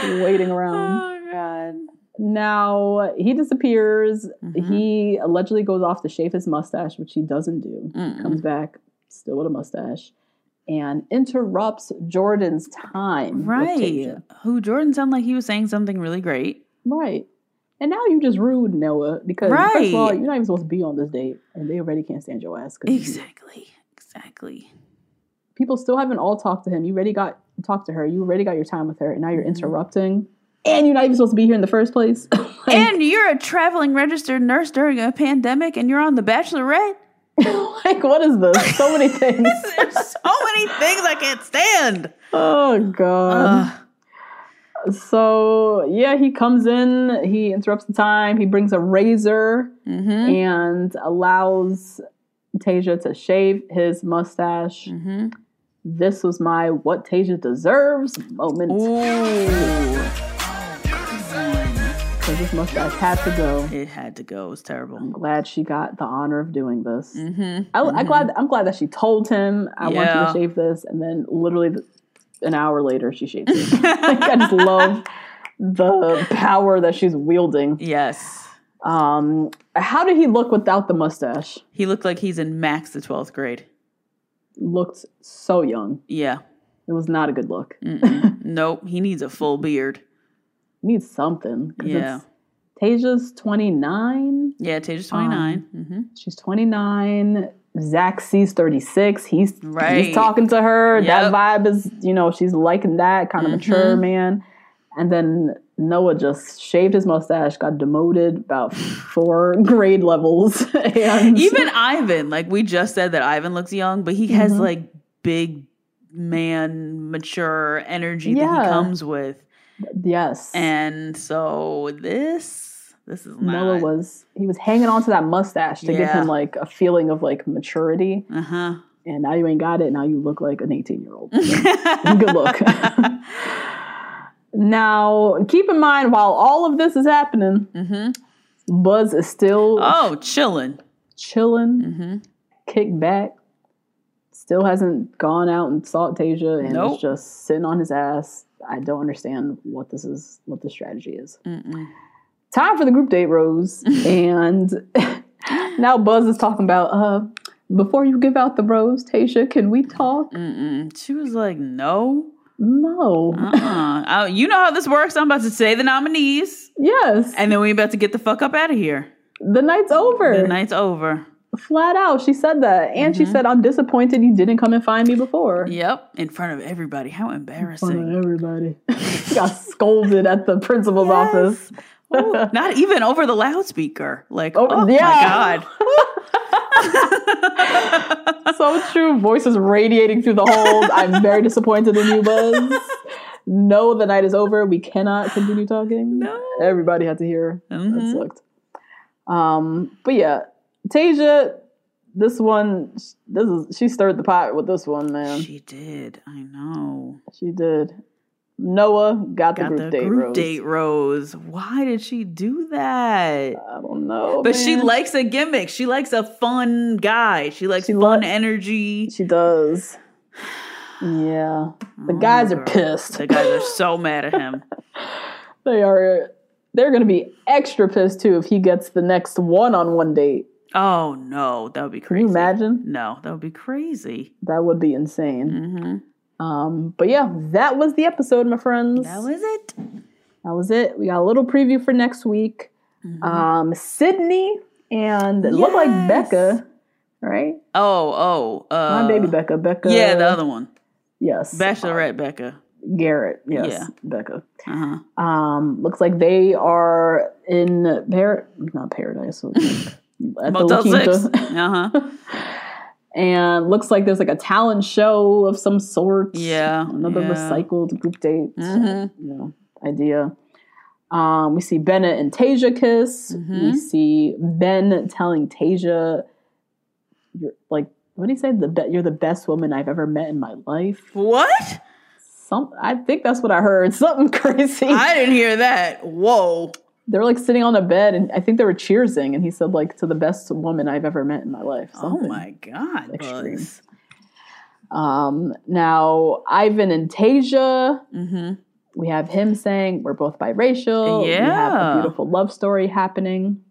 waiting around. Oh god. Now he disappears. Mm-hmm. He allegedly goes off to shave his mustache, which he doesn't do. Mm-mm. Comes back still with a mustache and interrupts Jordan's time. Right. Who Jordan sounded like he was saying something really great. Right. And now you just rude Noah because first of all, Right. you're not even supposed to be on this date, and they already can't stand your ass. 'cause you- Exactly. Exactly. people still haven't all talked to him. You already got talked to her. You already got your time with her, and now you're Mm-hmm. interrupting. And you're not even supposed to be here in the first place. (laughs) Like- And you're a traveling registered nurse during a pandemic and you're on The Bachelorette? (laughs) like, what is this? So many (laughs) things. There's so many things I can't stand. oh god. Ugh. So yeah, he comes in. He interrupts the time. He brings a razor Mm-hmm. and allows Tayshia to shave his mustache. Mm-hmm. This was my what Tayshia deserves moment Ooh. This mustache had to go. It had to go. It was terrible. I'm glad she got the honor of doing this. Mm-hmm. I, I'm glad. I'm glad that she told him I want you to shave this, and then literally th- an hour later she shaved it. (laughs) like, I just love the power that she's wielding. Yes. Um, how did he look without the mustache? He looked like he's in max the 12th grade. Looked so young. Yeah. It was not a good look. (laughs) Nope. He needs a full beard. Needs something. Yeah. Tayshia's 29. Yeah, Tayshia's 29. mm-hmm. She's 29. Zach C's 36. He's Right. he's talking to her. Yep. That vibe is, you know, she's liking that kind of Mm-hmm. mature man. And then Noah just shaved his mustache, got demoted about four (laughs) grade levels. (laughs) and Even Ivan, like we just said that Ivan looks young, but he Mm-hmm. has like big man, mature energy that he comes with. Yes. And so this, this is Noah not. was he was hanging on to that mustache to give him like a feeling of like maturity. Uh huh. And now you ain't got it. Now you look like an 18 year old. (laughs) Good look. (laughs) now, keep in mind, while all of this is happening, Buzz is still Oh, chilling. chilling, kicked back, still hasn't gone out and sought Tayshia, and Nope. is just sitting on his ass. I don't understand what this is, what the strategy is. Time for the group date, Rose, (laughs) and (laughs) now Buzz is talking about. uh before you give out the rose, Tayshia, can we talk? Mm-mm. She was like, no. No. Uh-uh. Uh, you know how this works. I'm about to say the nominees, Yes. and then we're about to get the fuck up out of here. the night's over. The night's over. Flat out. She said that. And she said, I'm disappointed you didn't come and find me before. Yep, in front of everybody. How In embarrassing. front of everybody. (laughs) Got scolded at the principal's office. Ooh, (laughs) not even over the loudspeaker. Like, Oh, oh, yeah. my god. (laughs) so true. Voices radiating through the hold. I'm very disappointed in you, Buzz. No, the night is over. We cannot continue talking. No. Everybody had to hear. Mhm. That sucked. Um, but yeah, Tayshia, this one, this is she stirred the pot with this one, man. She, did. I know. She did. Noah got the group the date. group Rose. date rose. Why did she do that? I don't know, But she likes a gimmick. She likes a fun guy. She likes She fun lo- energy. She does. Yeah, the oh, guys are pissed. The guys are so (laughs) mad at him. They are. They're going to be extra pissed too if he gets the next one-on-one date. Oh no, that would be crazy. Can you imagine? No, that would be crazy. That would be insane. hmm Um, but yeah, that was the episode, my friends. That was it. That was it. We got a little preview for next week. Um, Sydney and it looked like Mm-hmm. Becca, right? Oh, oh, uh, My baby Becca. Becca. Yeah, the other one, Yes. Bachelorette Becca. Garrett. Yes. Yeah. Becca. Uh huh. Um, looks like they are in par- not paradise. So it's like at the La Motel Six. (laughs) Uh huh. and looks like there's like a talent show of some sort. Yeah, Another yeah. recycled group date. Mhm. You know, idea. Um, we see Bennett and Tayshia kiss. Mm-hmm. We see Ben telling Tayshia, "You're like, what did he say? The be- you're the best woman I've ever met in my life." What? Some, I think that's what I heard. (laughs) Something crazy. I didn't hear that. Whoa. They were like sitting on a bed, and I think they were cheersing, and he said like, "To the best woman I've ever met in my life." Oh my god, Extreme. Buzz. Um, now Ivan and Tayshia. Mm-hmm. We have him saying we're both biracial. Yeah. We have a beautiful love story happening.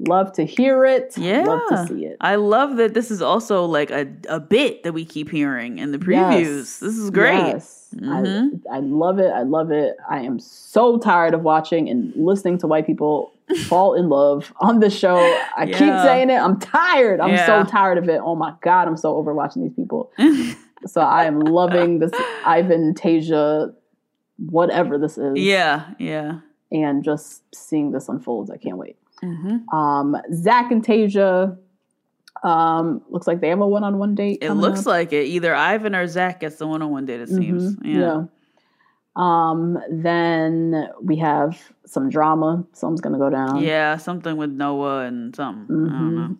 Love to hear it. Yeah. Love to see it. I love that this is also like a, a bit that we keep hearing in the previews. Yes. This is great. Yes. Mhm. I, I love it. I love it. I am so tired of watching and listening to white people (laughs) fall in love on this show. I keep saying it. I'm tired. I'm Yeah. so tired of it. Oh my God, I'm so over watching these people. (laughs) so I am loving this Ivan, Tayshia, whatever this is. Yeah, yeah. And just seeing this unfold. I can't wait. Mm-hmm. Um, Zach and Tayshia. Um, looks like they have a one-on-one date. It looks up. like it. Either Ivan or Zach gets the one on one date, it seems. Mhm, Yeah. Um, then we have some drama. Something's gonna go down. Yeah, something with Noah and something. I don't know.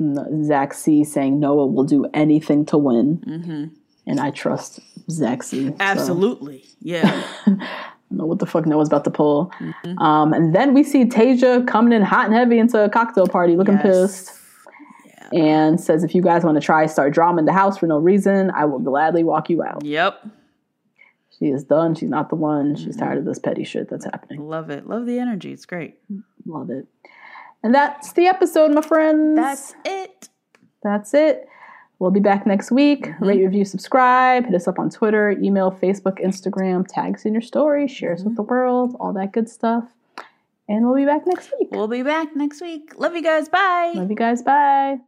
Mm, Zach C saying Noah will do anything to win, hmm and I trust Zach C. so Absolutely. Yeah. (laughs) I don't know what the fuck Noah's about to pull. Mm-hmm. Um, and then we see Tayshia coming in hot and heavy into a cocktail party, looking Yes. pissed. And says, if you guys want to try start drama in the house for no reason, I will gladly walk you out. Yep. She is done. She's not the one. She's Mm-hmm. tired of this petty shit that's happening. Love it. Love the energy. It's great. Love it. And that's the episode, my friends. That's it. That's it. We'll be back next week. Mm-hmm. Rate, review, subscribe. Hit us up on Twitter, email, Facebook, Instagram. Tag us in your story. Share us with mm-hmm. the world. All that good stuff. And we'll be back next week. We'll be back next week. Love you guys. Bye. Love you guys. Bye.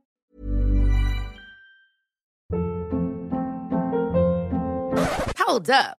Hold up.